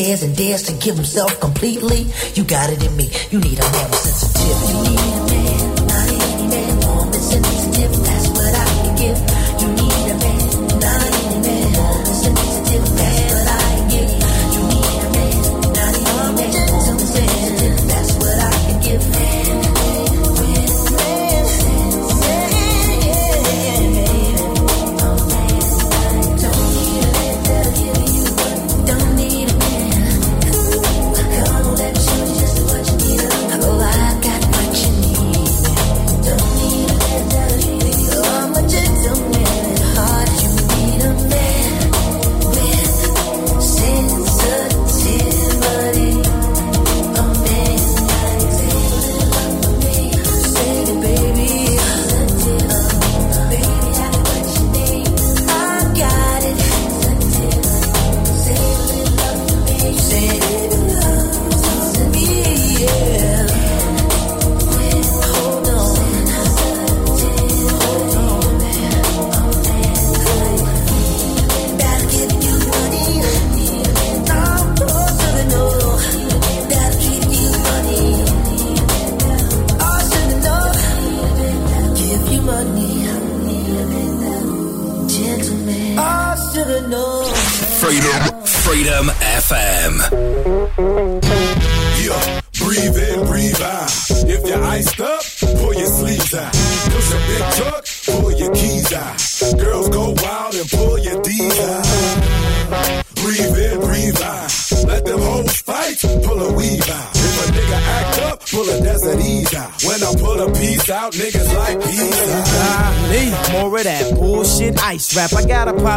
And dares to give himself completely. You got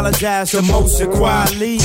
Apologize to Moshe Kweli.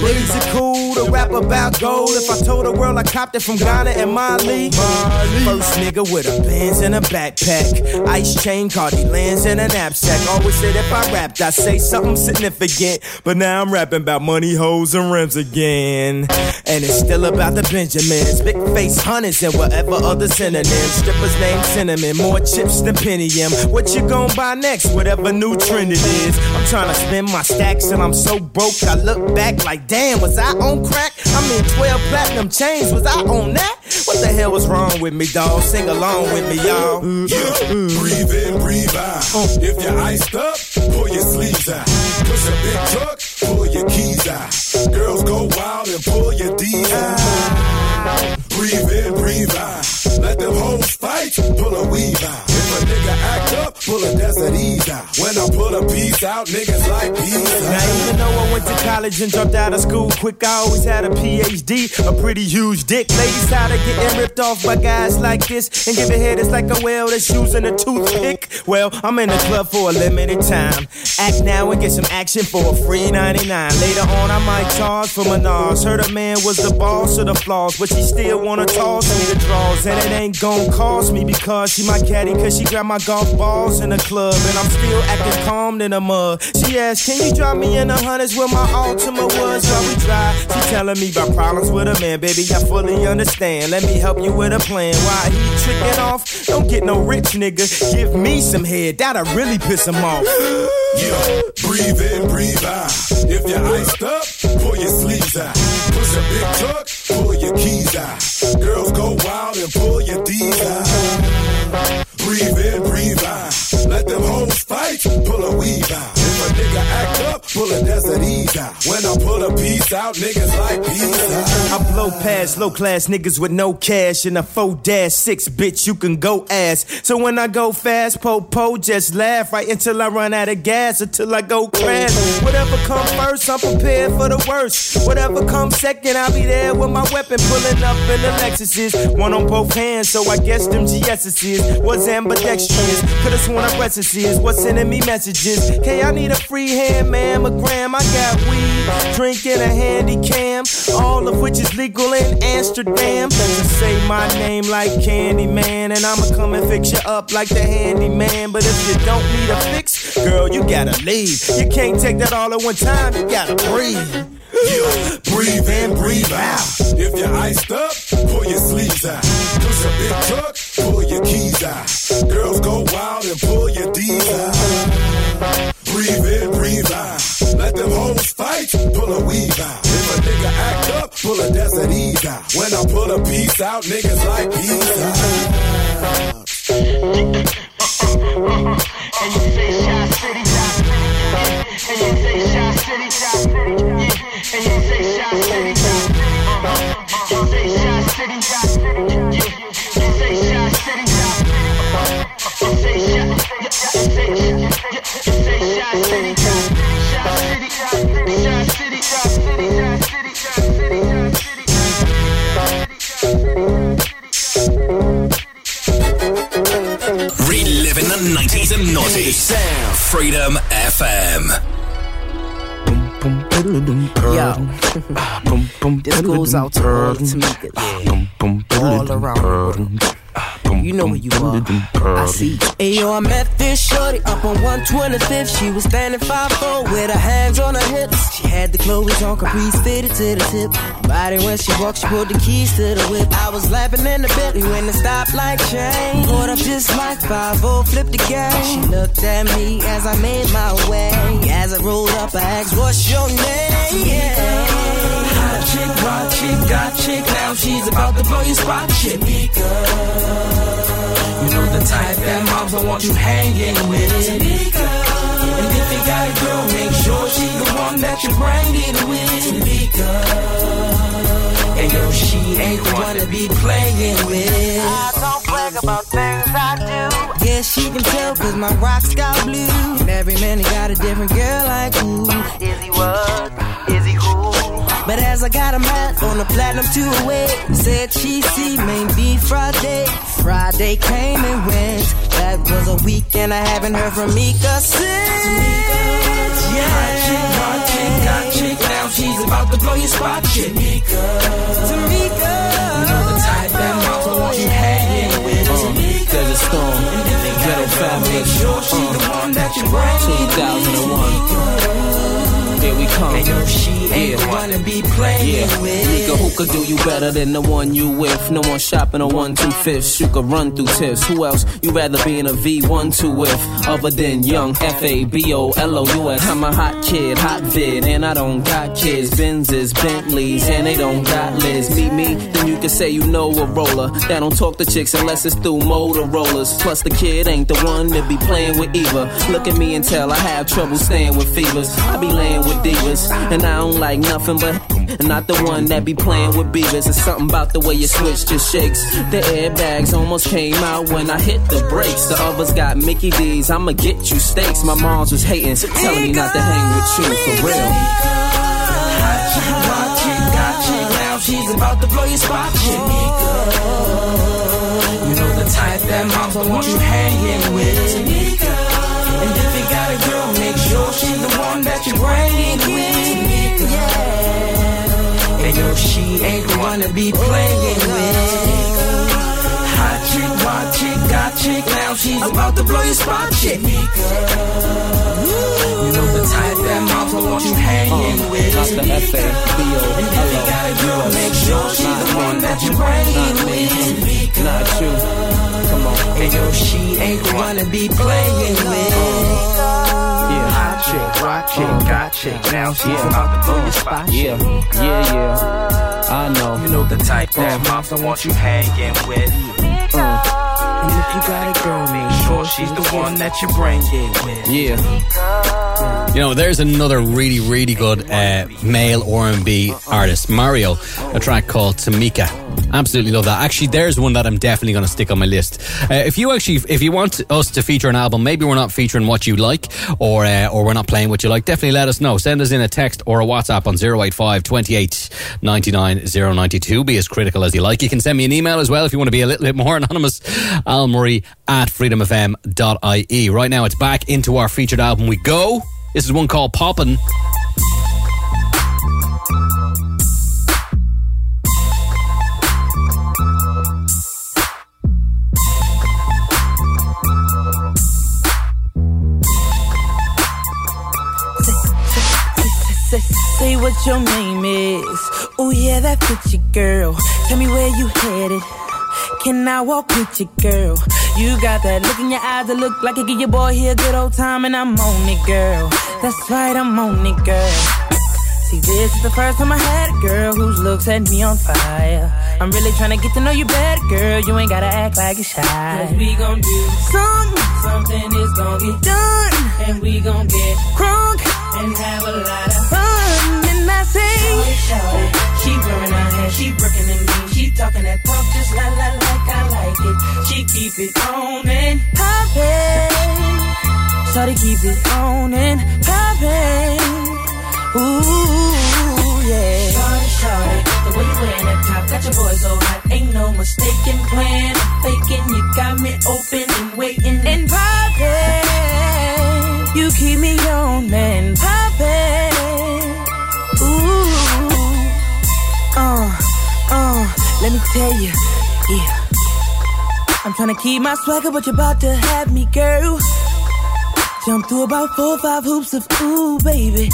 Ladies are cool to rap about gold. If I told the world I copped it from Ghana and Mali. First nigga with a Benz and a backpack. Ice chain, Cardi lands in a knapsack. Always said if I rapped, I'd say something significant. But now I'm rapping about money, hoes, and rims again. And it's still about the Benjamins. Big face hunters and whatever other synonyms. Strippers named Cinnamon, more chips than Pentium. What you gon' buy next? Whatever new trend it is. Trying to spend my stacks and I'm so broke. I look back like, damn, was I on crack? I'm in 12 platinum chains, was I on that? What the hell was wrong with me, dawg? Sing along with me, y'all. Yeah, breathe in, breathe out. If you're iced up, pull your sleeves out. Push a big truck, pull your keys out. Girls go wild and pull your D's out. Breathe in, breathe out. Let them hoes fight, pull a weave out. If a nigga act up, pull a desert ease When I pull a piece out, niggas like peace Now even though I went to college and dropped out of school quick, I always had a PhD, a pretty huge dick. Ladies tired of getting ripped off by guys like this and give a head it's like a whale that's using a toothpick. Well, I'm in the club for a limited time. Act now and get some action for a free 99. Later on, I might charge for Menage. Heard a man was the boss of the flaws, but she still wanna toss me the draws. And it ain't gon' cost me because she my caddy, cause she grabbed my golf balls in the club. And I'm still acting calm in the mud. She asked, Can you drop me in the hundreds where my Altima was while we drive? She telling me about problems with a man, baby. I fully understand. Let me help you with a plan. Why he tricking off? Don't get no rich nigga. Give me some head, that'll really piss him off. Yeah, breathe in, breathe out. If you're iced up, pull your sleeves out. Push a big truck, pull your keys out. Girls go wild and pull your D's out. Breathe in, breathe out. Let them hoes fight, pull a weave out. Nigga act up, pull a desert ease out. When I pull a piece out, niggas like out. I blow past low class niggas with no cash in a 4 dash 6, bitch, you can go ass. So when I go fast, po po, just laugh right until I run out of gas, until I go crash. Whatever come first, I'm prepared for the worst. Whatever comes second, I'll be there with my weapon pulling up in the Lexuses. One on both hands, so I guess them GS's was ambidextrous. Could've sworn I is what's sending me messages. Okay, I need a free hand, mammogram. I got weed, drinking a handy cam, all of which is legal in Amsterdam. Just say my name like Candyman, and I'ma come and fix you up like the handyman. But if you don't need a fix, girl, you gotta leave. You can't take that all at one time, you gotta breathe. Breathe in, breathe out. If you're iced up, pull your sleeves out. Push a big truck, pull your keys out. Girls go wild and pull your D's out. Breathe in, breathe out. Let them hoes fight, pull a weave out. If a nigga act up, pull a desert ease out. When I pull a piece out, niggas like peace out. and you say Chi City, Chi City. And you say Chi City, Chi City. And you say Chi City, Chi City. Uh-huh. You say Chi City, Chi City. Reliving the 90s and noughties. Freedom FM. Yo, this goes out to all the All around. You know where you are. I see. Hey yo, I met this shorty up on 125th. She was standing 5'4 with her hands on her hips. She had the clothes on, caprice fitted to the tip. Body when she walked, she pulled the keys to the whip. I was laughing in the Bentley when the stoplight changed. Pulled up just like 5 flipped the game. She looked at me as I made my way. As I rolled up, I asked, What's your name? Yeah. Chick, hot chick, got chick. Now she's about to blow your spot, chick. You know the type that moms don't want you hanging with. Tamika. And if you got a girl, make sure she's the one that you're bringing with. Tamika. And yo, she ain't the one to be playing with. I don't brag about things I do. Yeah, she can tell cause my rocks got blue. And every man he got a different girl like who? Is he what? Is he who? But as I got a hat on the platinum two away, said she see maybe Friday. Friday came and went. That was a weekend I haven't heard from Mika since. Yeah. Hot chick, hot chick, got chick. Now she's about to blow your spot, chick. Tamika. Tamika. You know the type that mouth I want you hanging with. Tamika. Desert Storm, Ghetto Family, Make sure she's the one that you bring 2001. Here we come. And she ain't one to be playing Yeah, with. nigga, who could do you better than the one you with? No one shopping on one two fifths. You could run through tips. Who else you rather be in a V one two with? Other than young F A B O L O U S. I'm a hot kid, hot vid, and I don't got kids. Benzes, Bentleys, and they don't got lids. Meet me, then you can say you know a roller. That don't talk to chicks unless it's through Motorola's. Plus the kid ain't the one to be playing with either. Look at me and tell I have trouble staying with fevers. I be laying with divas, and I don't like nothing but and not the one that be playing with beavers. It's something about the way you switch just shakes. The airbags almost came out when I hit the brakes. The others got Mickey D's. I'ma get you steaks. My mom's was hating, telling me not to hang with you for real. Hot chick, hot chick, got chick. Now she's about to blow your spot, chick. You know the type that moms don't want you hanging with. And if you got a girl, make sure she's the one that she ain't the one to be playing with. Hot chick, hot chick, got chick. Now she's about to blow your spot, chick. You know the type that don't want you hanging oh, with. Not the F A B O And if you got a girl, make sure she's the one that you bring it with. Not you. Come on. And yo, she ain't the one to be playing with. Yeah. Hot chick, hot chick, got chick. Now she's about to blow your spot. Yeah, yeah, yeah. I know. You know the type that moms don't want you hanging with. And if you got a girl, make sure she's the one that you bring it with. Yeah. You know, there's another really, really good uh, male R&B artist, Mario, a track called Tamika. Absolutely love that. Actually, there's one that I'm definitely going to stick on my list. Uh, if you actually, if you want us to feature an album, maybe we're not featuring what you like, or uh, or we're not playing what you like, definitely let us know. Send us in a text or a WhatsApp on 085 28 99 092. Be as critical as you like. You can send me an email as well if you want to be a little bit more anonymous. Al Murray at freedomfm.ie. Right now, it's back into our featured album. We go. This is one called Poppin'. Say, what your name is. Oh yeah, that you, girl. Tell me where you headed. Can I walk with you, girl? You got that look in your eyes that look like it give your boy here a good old time, and I'm on it, girl. That's right, I'm on it, girl. See, this is the first time I had a girl whose looks set me on fire. I'm really trying to get to know you better, girl. You ain't gotta act like you're shy. Cause we gon' do something, something is gon' get done, and we gon' get crunk and have a lot of fun. And I say, Shawty, she wearing her hair, she brooking and mean, she talking that talk just la la like I like it. She keep it on and poppin'. Shawty keep it on and poppin'. Ooh, yeah. Shawty, shawty, the way you wearing that top got your boys so hot. Ain't no mistaken plan. Faking, you got me open and waiting and poppin'. You keep me on and poppin'. Ooh, uh, uh, let me tell you, yeah. I'm trying to keep my swagger, but you're about to have me, girl. Jump through about four or five hoops of ooh, baby.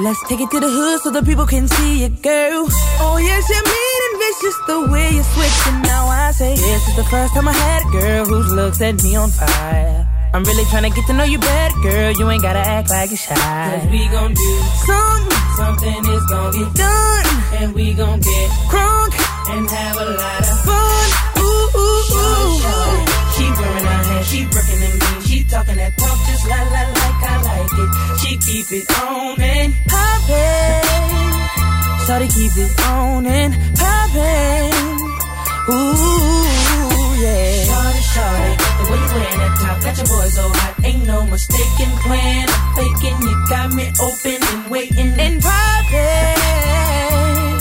Let's take it to the hood so the people can see you, girl. Oh, yes, you're mean and vicious the way you switch. And now I say, this is the first time I had a girl whose looks set me on fire. I'm really trying to get to know you better, girl. You ain't gotta act like you're shy. Cause we gon' do something, something is gon' get done, and we gon' get crunk and have a lot of fun. Ooh, ooh, ooh. She wearing her hair, she brooking and mean, she talking that talk just la la like I like it. She keep it on and poppin'. Shawty keep it on and poppin'. Ooh, yeah. Shawty, the way you wearing that top got your boys so hot. Ain't no mistaken plan. Faking, you got me open and waiting and poppin'.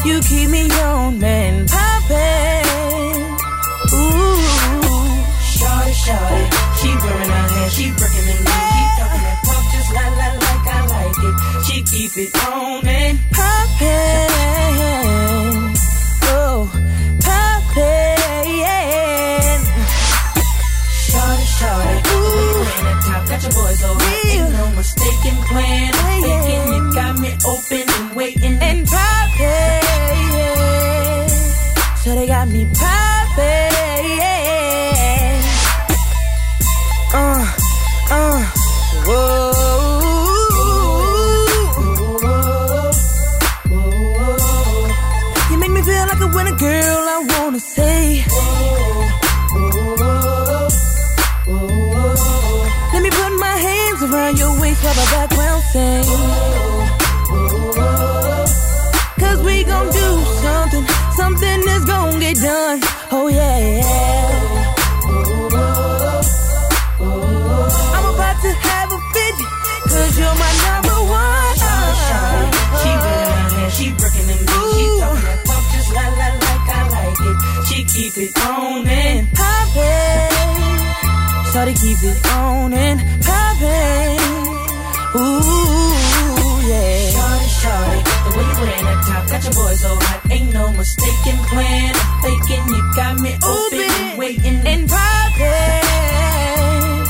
You keep me on and poppin'. Ooh, shawty, shawty, she wearing her hair, she breaking mean, she talking that talk just la la like I like it. She keep it on keep it on and poppin'. Ooh, yeah. Shawty, shawty, the way you wearing that top got your boys so hot. Ain't no mistaken plan. Faking, you got me open and waiting and poppin'.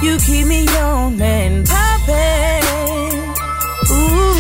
You keep me on and poppin'. Ooh.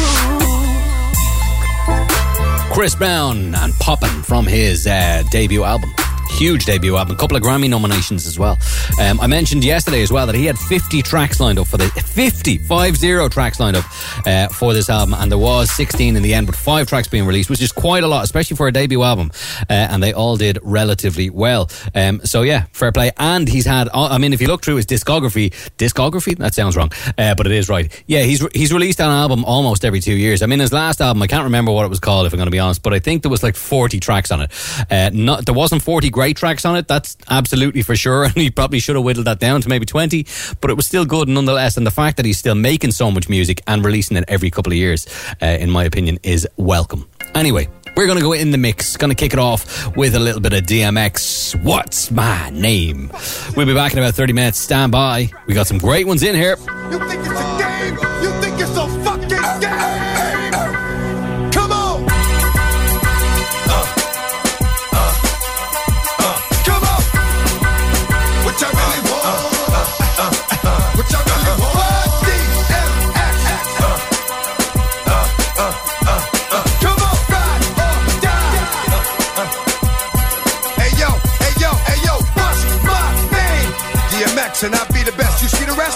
Chris Brown and Poppin' from his uh, debut album. Huge debut album, a couple of Grammy nominations as well. Um, I mentioned yesterday as well that he had 50 tracks lined up for the 50, 50 tracks lined up uh, for this album, and there was 16 in the end, but five tracks being released, which is quite a lot, especially for a debut album. Uh, and they all did relatively well. Um, so yeah, fair play. And he's had, I mean, if you look through his discography, discography, that sounds wrong, uh, but it is right. Yeah, he's he's released an album almost every two years. I mean, his last album, I can't remember what it was called, if I'm going to be honest, but I think there was like 40 tracks on it. Uh, not there wasn't 40 great tracks on it. That's absolutely for sure. And he probably should have whittled that down to maybe 20, but it was still good nonetheless. And the fact that he's still making so much music and releasing it every couple of years, uh, in my opinion, is welcome. Anyway, we're going to go in the mix. Going to kick it off with a little bit of DMX. What's my name? We'll be back in about 30 minutes. Stand by. We got some great ones in here.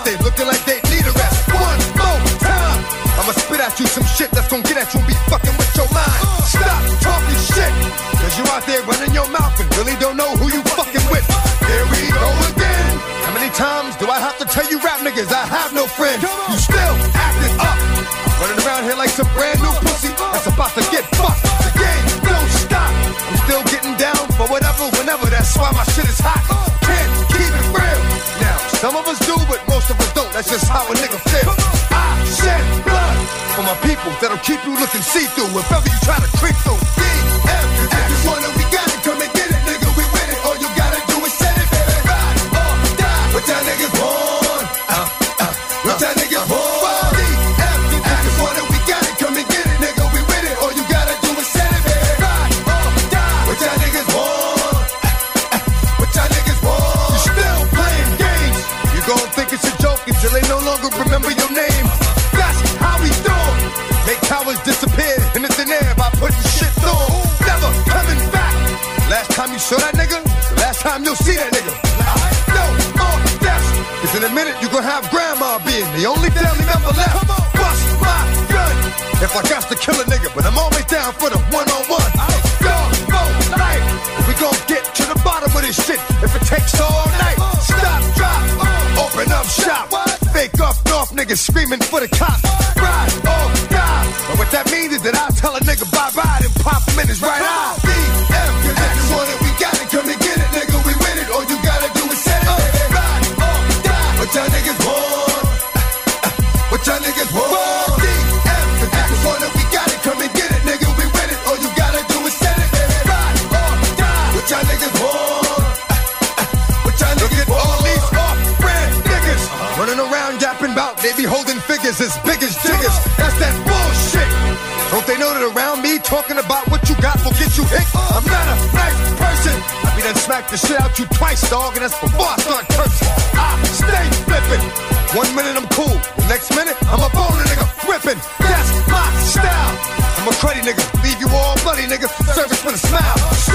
arrested, looking like they need arrest. One more time, I'ma spit at you some shit that's gonna get at you and be fucking with your mind. Stop talking shit, cause you out there running your mouth and really don't know who you fucking with. Here we go again. How many times do I have to tell you rap niggas I have no friends? You still acting up, running around here like some brand new pussy that's about to get fucked. The game don't stop. I'm still getting down for whatever, whenever. That's why my shit is hot. That's how a nigga feel. I shed blood for my people that'll keep you looking see-through if ever you try to creep through. Saw that nigga, the last time you'll see that nigga. No more deaths. Cause in a minute you gon' have grandma being the only family member left. Bust my gun. If I got to kill a nigga, but I'm always down for the one-on-one. Dog, for life. We gon' get to the bottom of this shit if it takes all night. Stop, drop, uh, open up shop. Fake off north niggas screaming for the cops. Ride or oh, die. But what that means is that I'll tell a nigga bye-bye holding figures as big as jiggers. That's that bullshit. Don't they know that around me talking about what you got will get you hit? I'm not a nice person. I be done smack the shit out you twice, dog, and that's before I start cursing. I stay flipping. One minute I'm cool, the next minute I'm a bone nigga ripping. That's my style. I'm a cruddy nigga, leave you all bloody nigga. Service with a smile.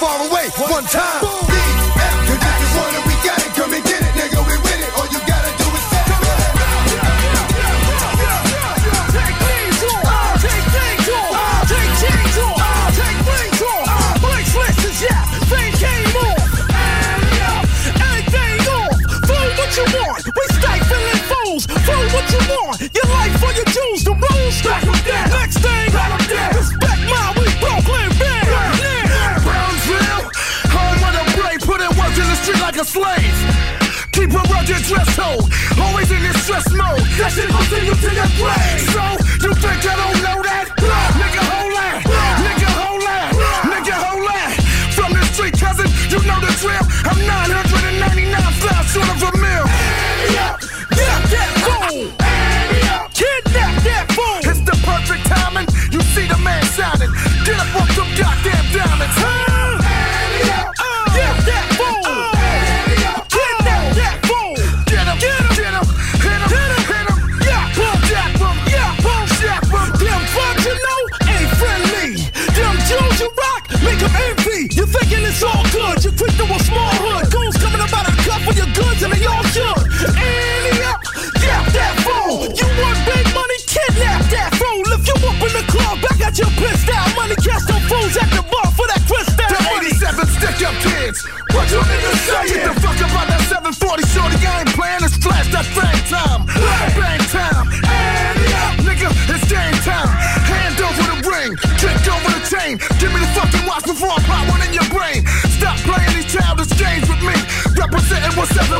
Far away. One time. DF, a slave. Keep a rugged dress code, always in this stress mode. That shit gon' send you to your grave. So, you think I don't know that? Nigga, hold that. Nigga, hold that. Nigga, hold that. From the street, cousin, you know the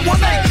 Representing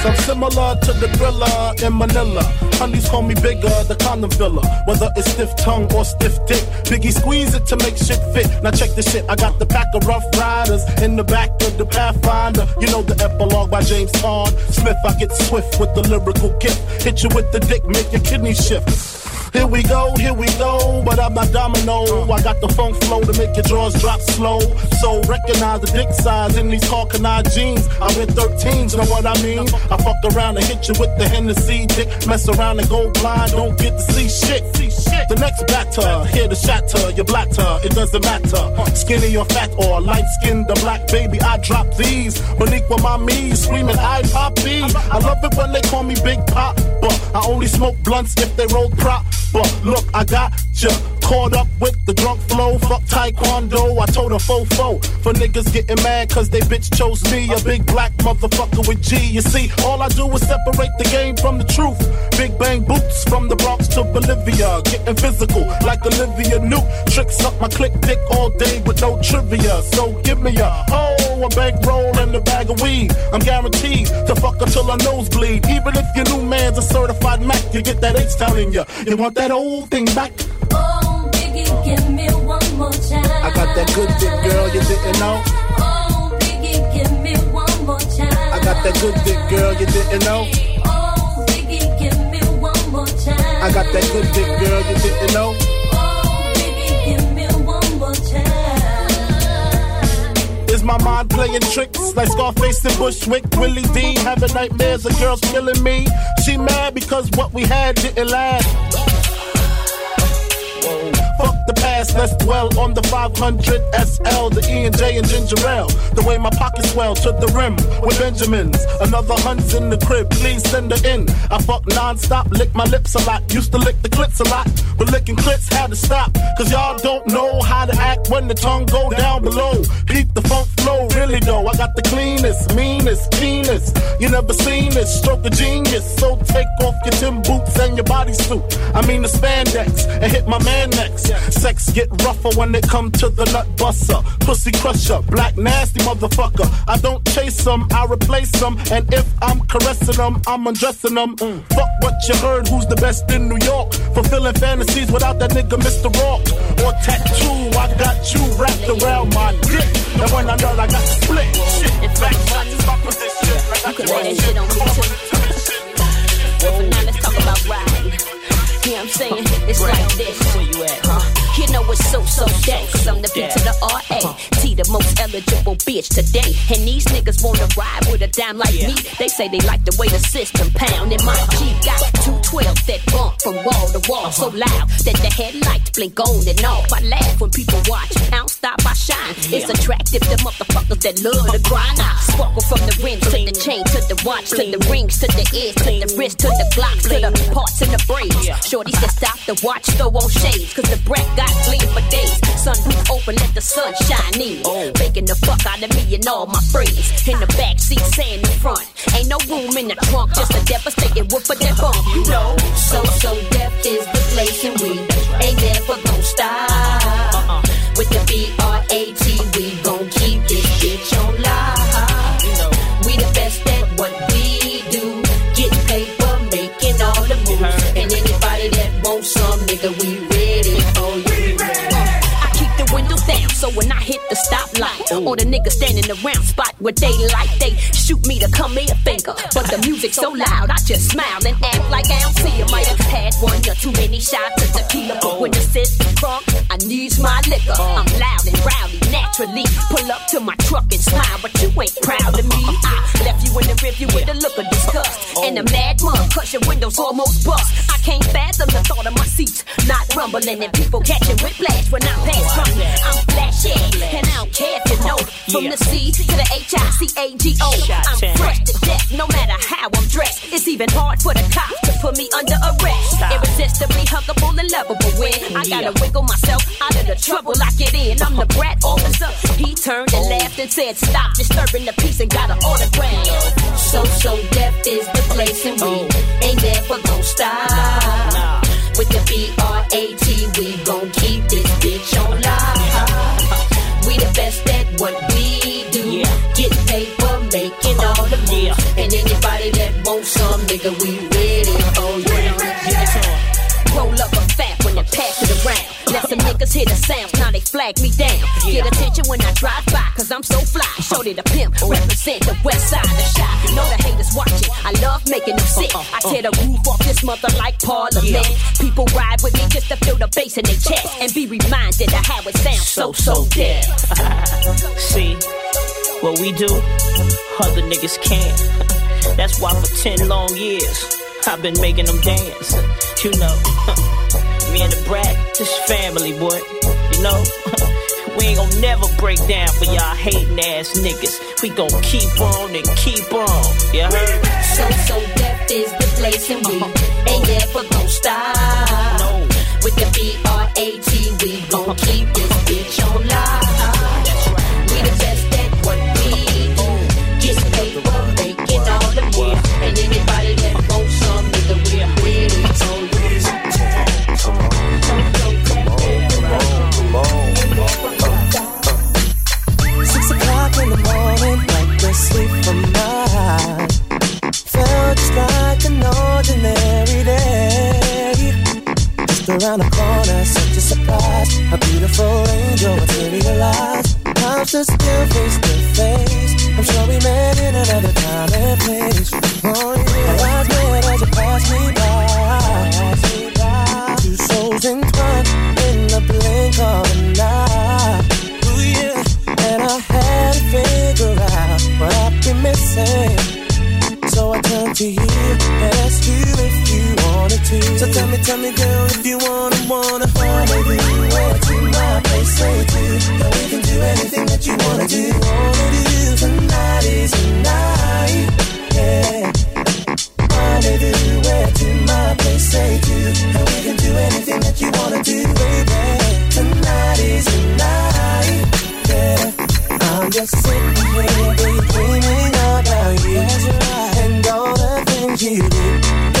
sex, I'm similar to the gorilla in Manila. Honeys call me bigger, the condom filler. Whether it's stiff tongue or stiff dick, Biggie squeeze it to make shit fit. Now check this shit, I got the pack of rough riders in the back of the Pathfinder. You know the epilogue by James Todd Smith. I get swift with the lyrical gift. Hit you with the dick, make your kidney shift. Here we go, here we go, but I'm not domino. I got the funk flow to make your drawers drop slow. So recognize the dick size in these Hawkeye jeans. I wear 13s, you know what I mean? I fuck around and hit you with the Hennessy dick. Mess around and go blind, don't get to see shit. The next batter, here to shatter your blatter, it doesn't matter. Skinny or fat or light skinned or black, baby, I drop these. Beneath with my me, screaming, I poppy. I love it when they call me Big Pop, but I only smoke blunts if they roll prop. But look, I got ya caught up with the drunk flow. Fuck taekwondo, I told a fofo. For niggas getting mad cause they bitch chose me, a big black motherfucker with G. You see, all I do is separate the game from the truth. Big bang boots from the Bronx to Bolivia. Getting physical like Olivia Newt. Tricks up my click dick all day with no trivia. So give me a hoe, a bankroll, and a bag of weed. I'm guaranteed to fuck until her nose bleed. Even if your new man's a certified Mac, you get that H down in ya. You want that old thing back? Oh, Biggie, give me one more time. I got that good dick, girl, you didn't know. Oh, Biggie, give me one more time. I got that good dick, girl, you didn't know. Oh, Biggie, give me one more time. I got that good dick, girl, you didn't know. Oh, Biggie, give me one more time. Is my mind playing tricks like Scarface and Bushwick? Willie D having nightmares of girls killing me. She mad because what we had didn't last. Fuck the past, let's dwell on the 500 SL, the E and J and ginger ale. The way my pockets swell to the rim with Benjamins. Another hunt's in the crib, please send her in. I fuck non-stop, lick my lips a lot. Used to lick the clips a lot, but licking clips had to stop. Cause y'all don't know how to act when the tongue go down below. Keep the funk flow, really though. I got the cleanest, meanest, keenest. You never seen this, stroke of genius. So take off your Tim boots and your bodysuit. I mean the spandex, and hit my man next. Sex get rougher when it come to the nut buster. Pussy crusher, black nasty motherfucker. I don't chase them, I replace them. And if I'm caressing them, I'm undressing them. Mm. Fuck what you heard, who's the best in New York? Fulfilling fantasies without that nigga Mr. Rock. Or tattoo, I got you wrapped around my dick. And when I know I got split, shit. In fact, that's my position. I You can lay that shit on me too. Well, for now, let's talk about riding. You know what I'm saying? It's like this. Where you at, huh? You know so. Cause I'm the B to the RA. Uh-huh. T the most eligible bitch today. And these niggas wanna ride with a dime like me. They say they like the way the system pound. And my Jeep got two 12 that from wall to wall. So loud that the headlights blink on and off. I laugh when people watch. I don't stop, I shine. It's attractive to motherfuckers that love to grind. I sparkle from the rims to the chain to the watch to the rings to the ears to the wrist to the glocks to the parts and the braids. Shorty said stop the watch, throw on shades. Cause the breath got gleam for days. Sun roof open, let the sun shine in. Oh. Baking the fuck out of me and all my friends. In the back seat, saying the front. Ain't no room in the trunk, just a devastating whoop of that bump. You know, so so deaf is the place and we ain't never gonna stop. With the B-R-A-T, we gon' keep this bitch on live. We the best at what we do. Get paper, making all the moves. And anybody that wants some, nigga, we when I hit the stoplight, or the niggas standing around spot where they like, they shoot me to come me a finger. But the music so loud, I just smile and act like I don't see 'em. Might have had one or too many shots of tequila, but when the system crunk, I need my liquor. I'm loud and rowdy naturally. Pull up to my truck and smile, but you ain't proud of me. I left you in the review with a look of disgust, and a mad mug, crush your windows almost bust. I can't fathom the thought of my seats not rumbling and people catching whiplash when I pass. I'm and I don't care if you know. From the C to the H I C A G O, I'm fresh to death, no matter how I'm dressed. It's even hard for the cops to put me under arrest. Irresistibly huggable and lovable when I gotta wiggle myself out of the trouble I get in. I'm the brat officer. He turned and laughed and said, Stop disturbing the peace and got an autograph. So, so deaf is the place and we ain't there for gon' stop. With the B-R-A-T, we gon' keep this bitch on live. We the best at what we do. Yeah. Get paper, making all the moves. And anybody that wants some, nigga, we ready oh, for you. Roll up a fat when they pass it around. Let some niggas hear the sounds, now they flag me down. Get attention when I drive by, cause I'm so fly. Shorty the pimp, oh. represent the west side of the shot. Know the haters watching, I love making them sick. Uh, uh, uh, I tear the roof off this mother like parliament. People ride with me just to feel the bass in their chest and be reminded of how it sounds so, so dead. See, what we do, other niggas can't. That's why for 10 long years, I've been making them dance. You know, me and the brat, this family, boy. You know, we ain't gonna never break down for y'all hating ass niggas. We gon' keep on and keep on. You heard? So, so deaf is the place and we ain't never gon' stop. No. With the B-R-A-T, we gon' keep this bitch on live. Sleep my. Felt just like an ordinary day. Just around the corner, such a surprise. A beautiful angel. I'm still still face to face. I'm sure we met in another time and place. Oh as me by. Two souls entwined in the blink of missing. So I turned to you and asked you if you wanted to. So tell me, tell me, girl, if you wanna, wanna, wanna do it to my place, say to. Then we can do anything that you wanna do. Wanna do tonight is the night, yeah. Wanna do it to my place, say to. And we can do anything that you wanna do, baby. Tonight is the night, yeah. I'm just sitting here daydreaming you and all the things you do,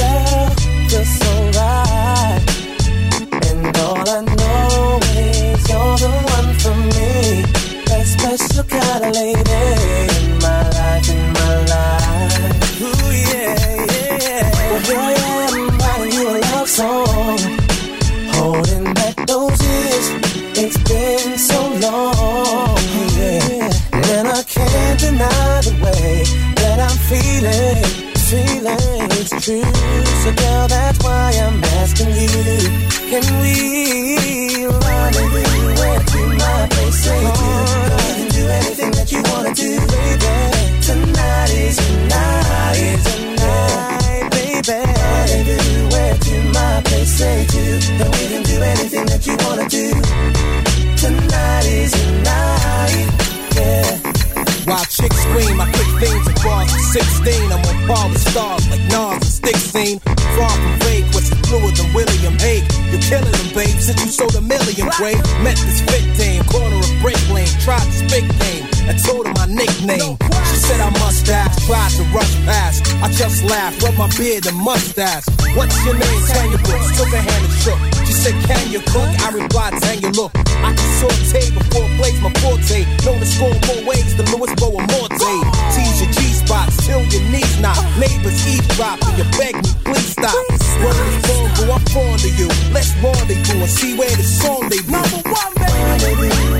Scene. Far from fake, what's the than William Hague. You're killing them, babe, since you sold a million, Quay. Met this fit dame, corner of break lane, tried to spit game. I told her my nickname. She said I must ask, tried to rush past. I just laughed, rubbed my beard and mustache. What's your name? Tanya Brooks. Took her hand and shook. She said, Can you cook? I replied, Tanya, look. I can saute before plays my forte. Know to score more ways than Louis Boa Morte. Tease your G spots till your knees knock. Neighbors eavesdrop and you beg me, please stop. Word is go I'm fond of you. Let's rendezvous and see where the song they be. Number one, baby.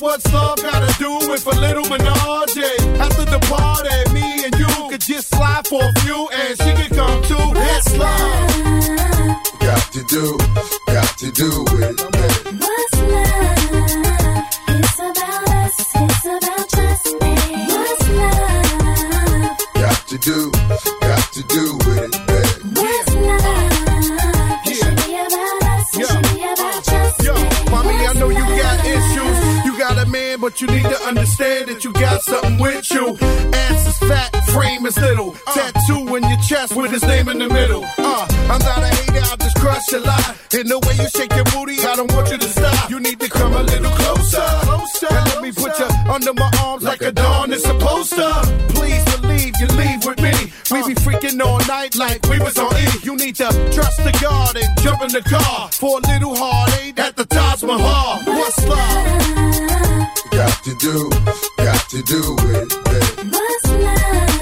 What's love gotta do with a little menage? After the party, me and you could just slide for a few and she could come too. That's love. Got to do, got to do it. But you need to understand that you got something with you. Ass is fat, frame is little. Tattoo in your chest with his name in the middle. Uh, I'm not a hater, I'll just crush a lot. In the way you shake your booty, I don't want you to stop. You need to come a little closer. closer and let me put you under my arms like a dawn is supposed to. Please believe you leave with me. We be freaking all night like we was on E. You need to trust the God and jump in the car for a little heartache at the Taj Mahal. Do, got to do it, baby. What's love?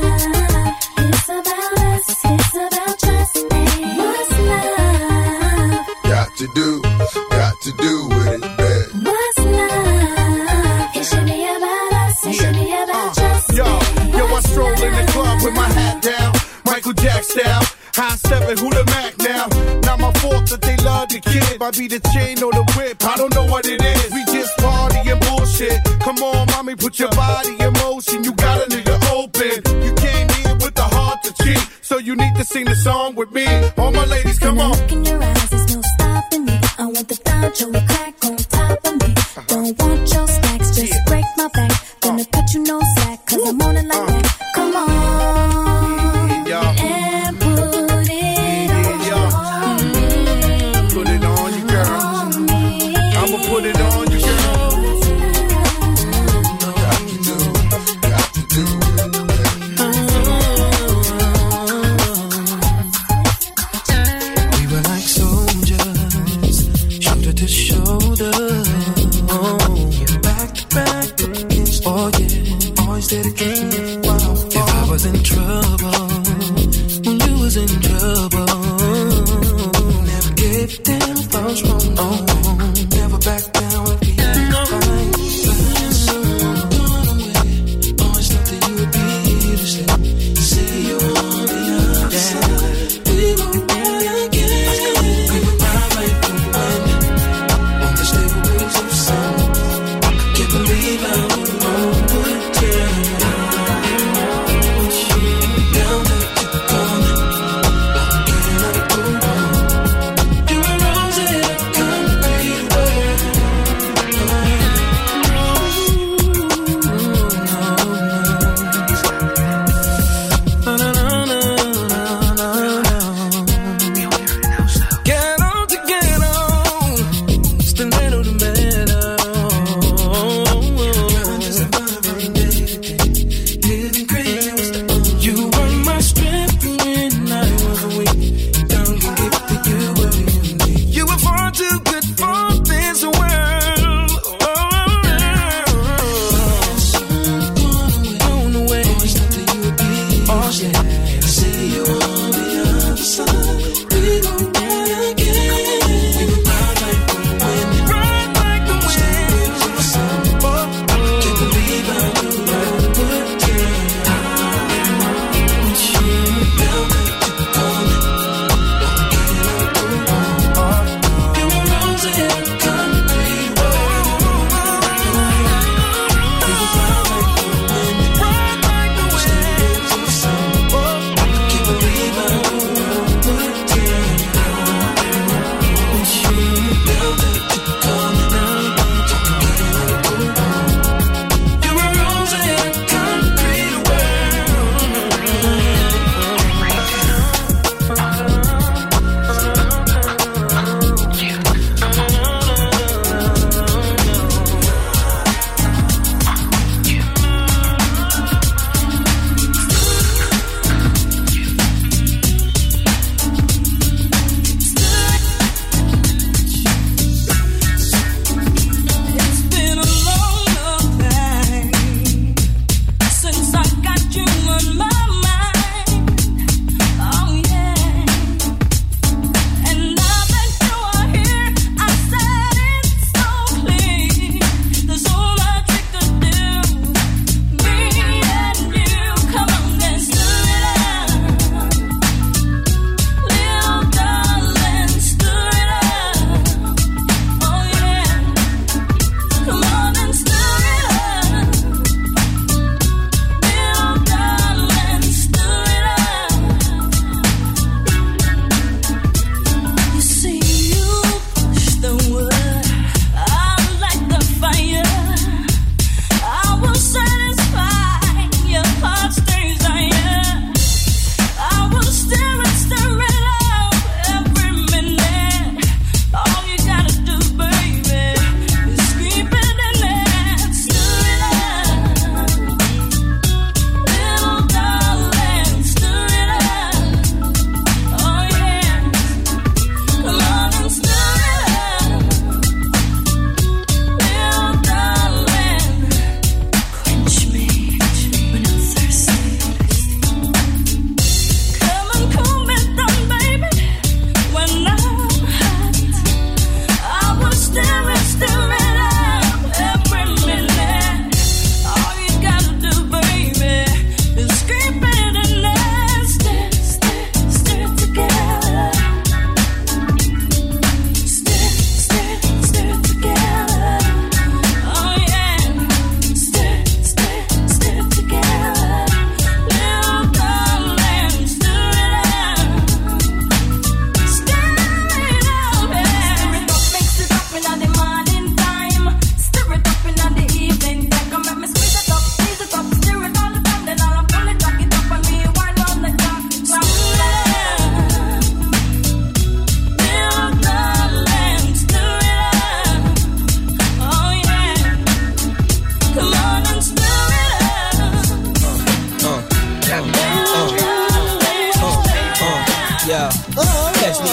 It's about us. It's about trust. What's love? Got to do, got to do with it, baby. What's love? It should be about us. It should be about trust. Yo, yo, I stroll in the club with my hat down, Michael Jack style. High seven, who the Mac now? Not my fault that they love the kid. Might be the chain or the whip, I don't know what it is. Put your body in motion. You got a nigga open. You came here with the heart to cheat, so you need to sing the song with me. All my ladies, come on. Look in your eyes, there's no stopping me. I want the secret.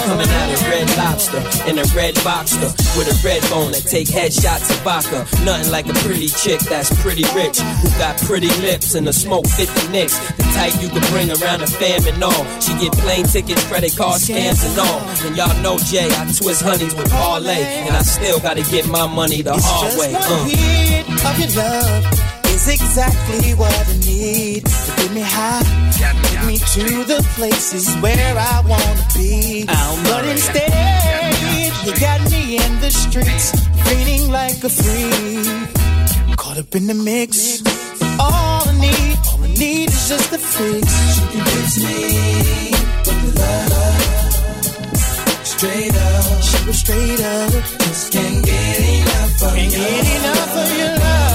Coming out of Red Lobster in a red boxer with a red bone that take headshots of vodka. Nothing like a pretty chick that's pretty rich who got pretty lips and a smoke 50 nicks. The type you can bring around the fam and all. She get plane tickets, credit card scams and all. And y'all know Jay, I twist honeys with parlay, and I still gotta get my money the hard Just way. Uh. hit of your love is exactly what I need to get me high, get me to the places where I wanna be. But instead, you got me in the streets, feeling like a freak, caught up in the mix. All I need, all I need is just a fix. She can fix me with love. Straight up, she was straight up. Just can't get enough of can't get enough of your love.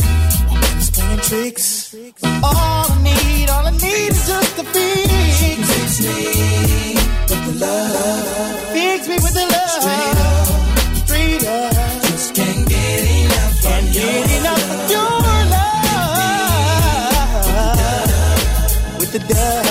Tricks. All I need, all I need is just a fix. Fix me with the love. Fix me with the love. Straight up, straight up. Just can't get enough. Can't get enough of your love. With the dove.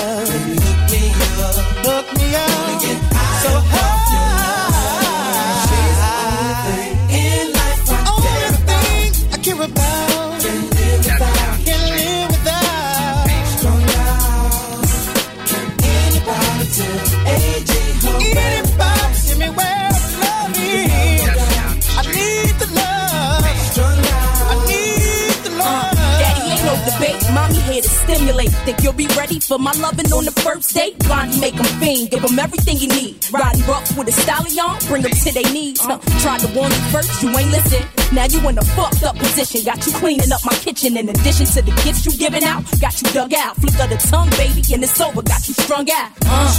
Think you'll be ready for my loving on the first date? Blondie make him fiend. Give him everything you need. Riding rough with a stallion. Bring them to their knees. Huh. Tried to warn you first. You ain't listen. Now you in a fucked up position. Got you cleaning up my kitchen. In addition to the gifts you giving out. Got you dug out. Flick of the tongue, baby. And it's over. Got you strung out. Uh.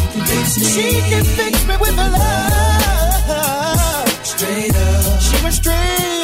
She can fix me with the love. Straight up. She was straight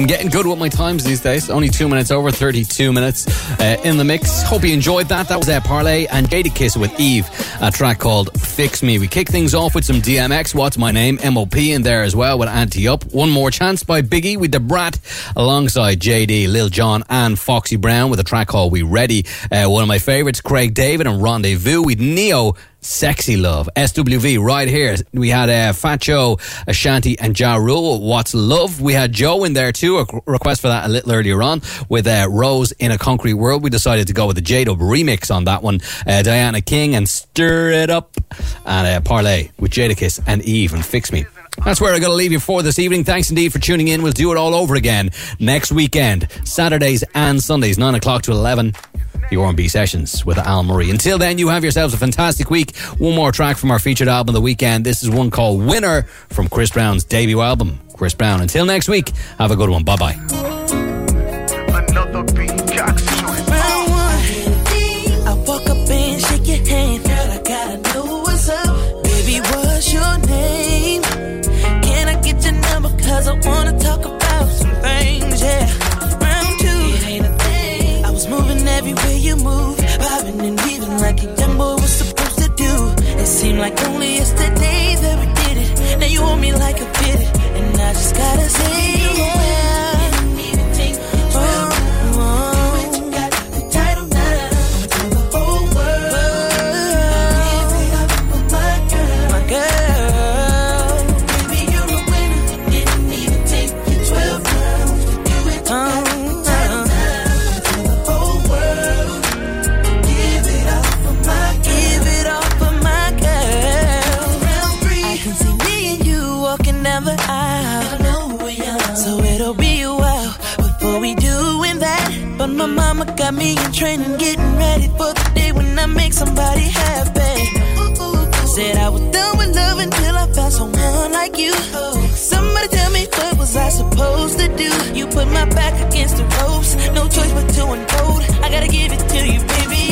I'm getting good with my times these days. Only two minutes over, 32 minutes uh, in the mix. Hope you enjoyed that. That was uh, Parlay and Jadakiss with Eve, a track called Fix Me. We kick things off with some DMX, What's My Name, MOP in there as well with Ante Up. One More Chance by Biggie with Da Brat alongside JD, Lil Jon, and Foxy Brown with a track called We Ready. Uh, one of my favorites, Craig David and Rendezvous with Ne-Yo. Sexy Love, SWV, right here. We had uh, Fat Joe, Ashanti, and Ja Rule. What's Love? We had Joe in there too, a request for that a little earlier on with uh, Rose in a Concrete World. We decided to go with the J Dub remix on that one. Uh, Diana King and Stir It Up, and uh, Parlay with Jadakiss and Eve and Fix Me. That's where I'm going to leave you for this evening. Thanks indeed for tuning in. We'll do it all over again next weekend, Saturdays and Sundays, 9 o'clock to 11 the R&B sessions with Al Murray. Until then, you have yourselves a fantastic week. One more track from our featured album the weekend. This is one called Winner from Chris Brown's debut album. Chris Brown. Until next week, have a good one. Bye bye. Like only yesterday that we did it. Now you want me like a pity. And I just gotta say, got me in training, getting ready for the day when I make somebody happy. Said I was done with love until I found someone like you. Somebody tell me what was I supposed to do? You put my back against the ropes, no choice but to unfold. I gotta give it to you, baby.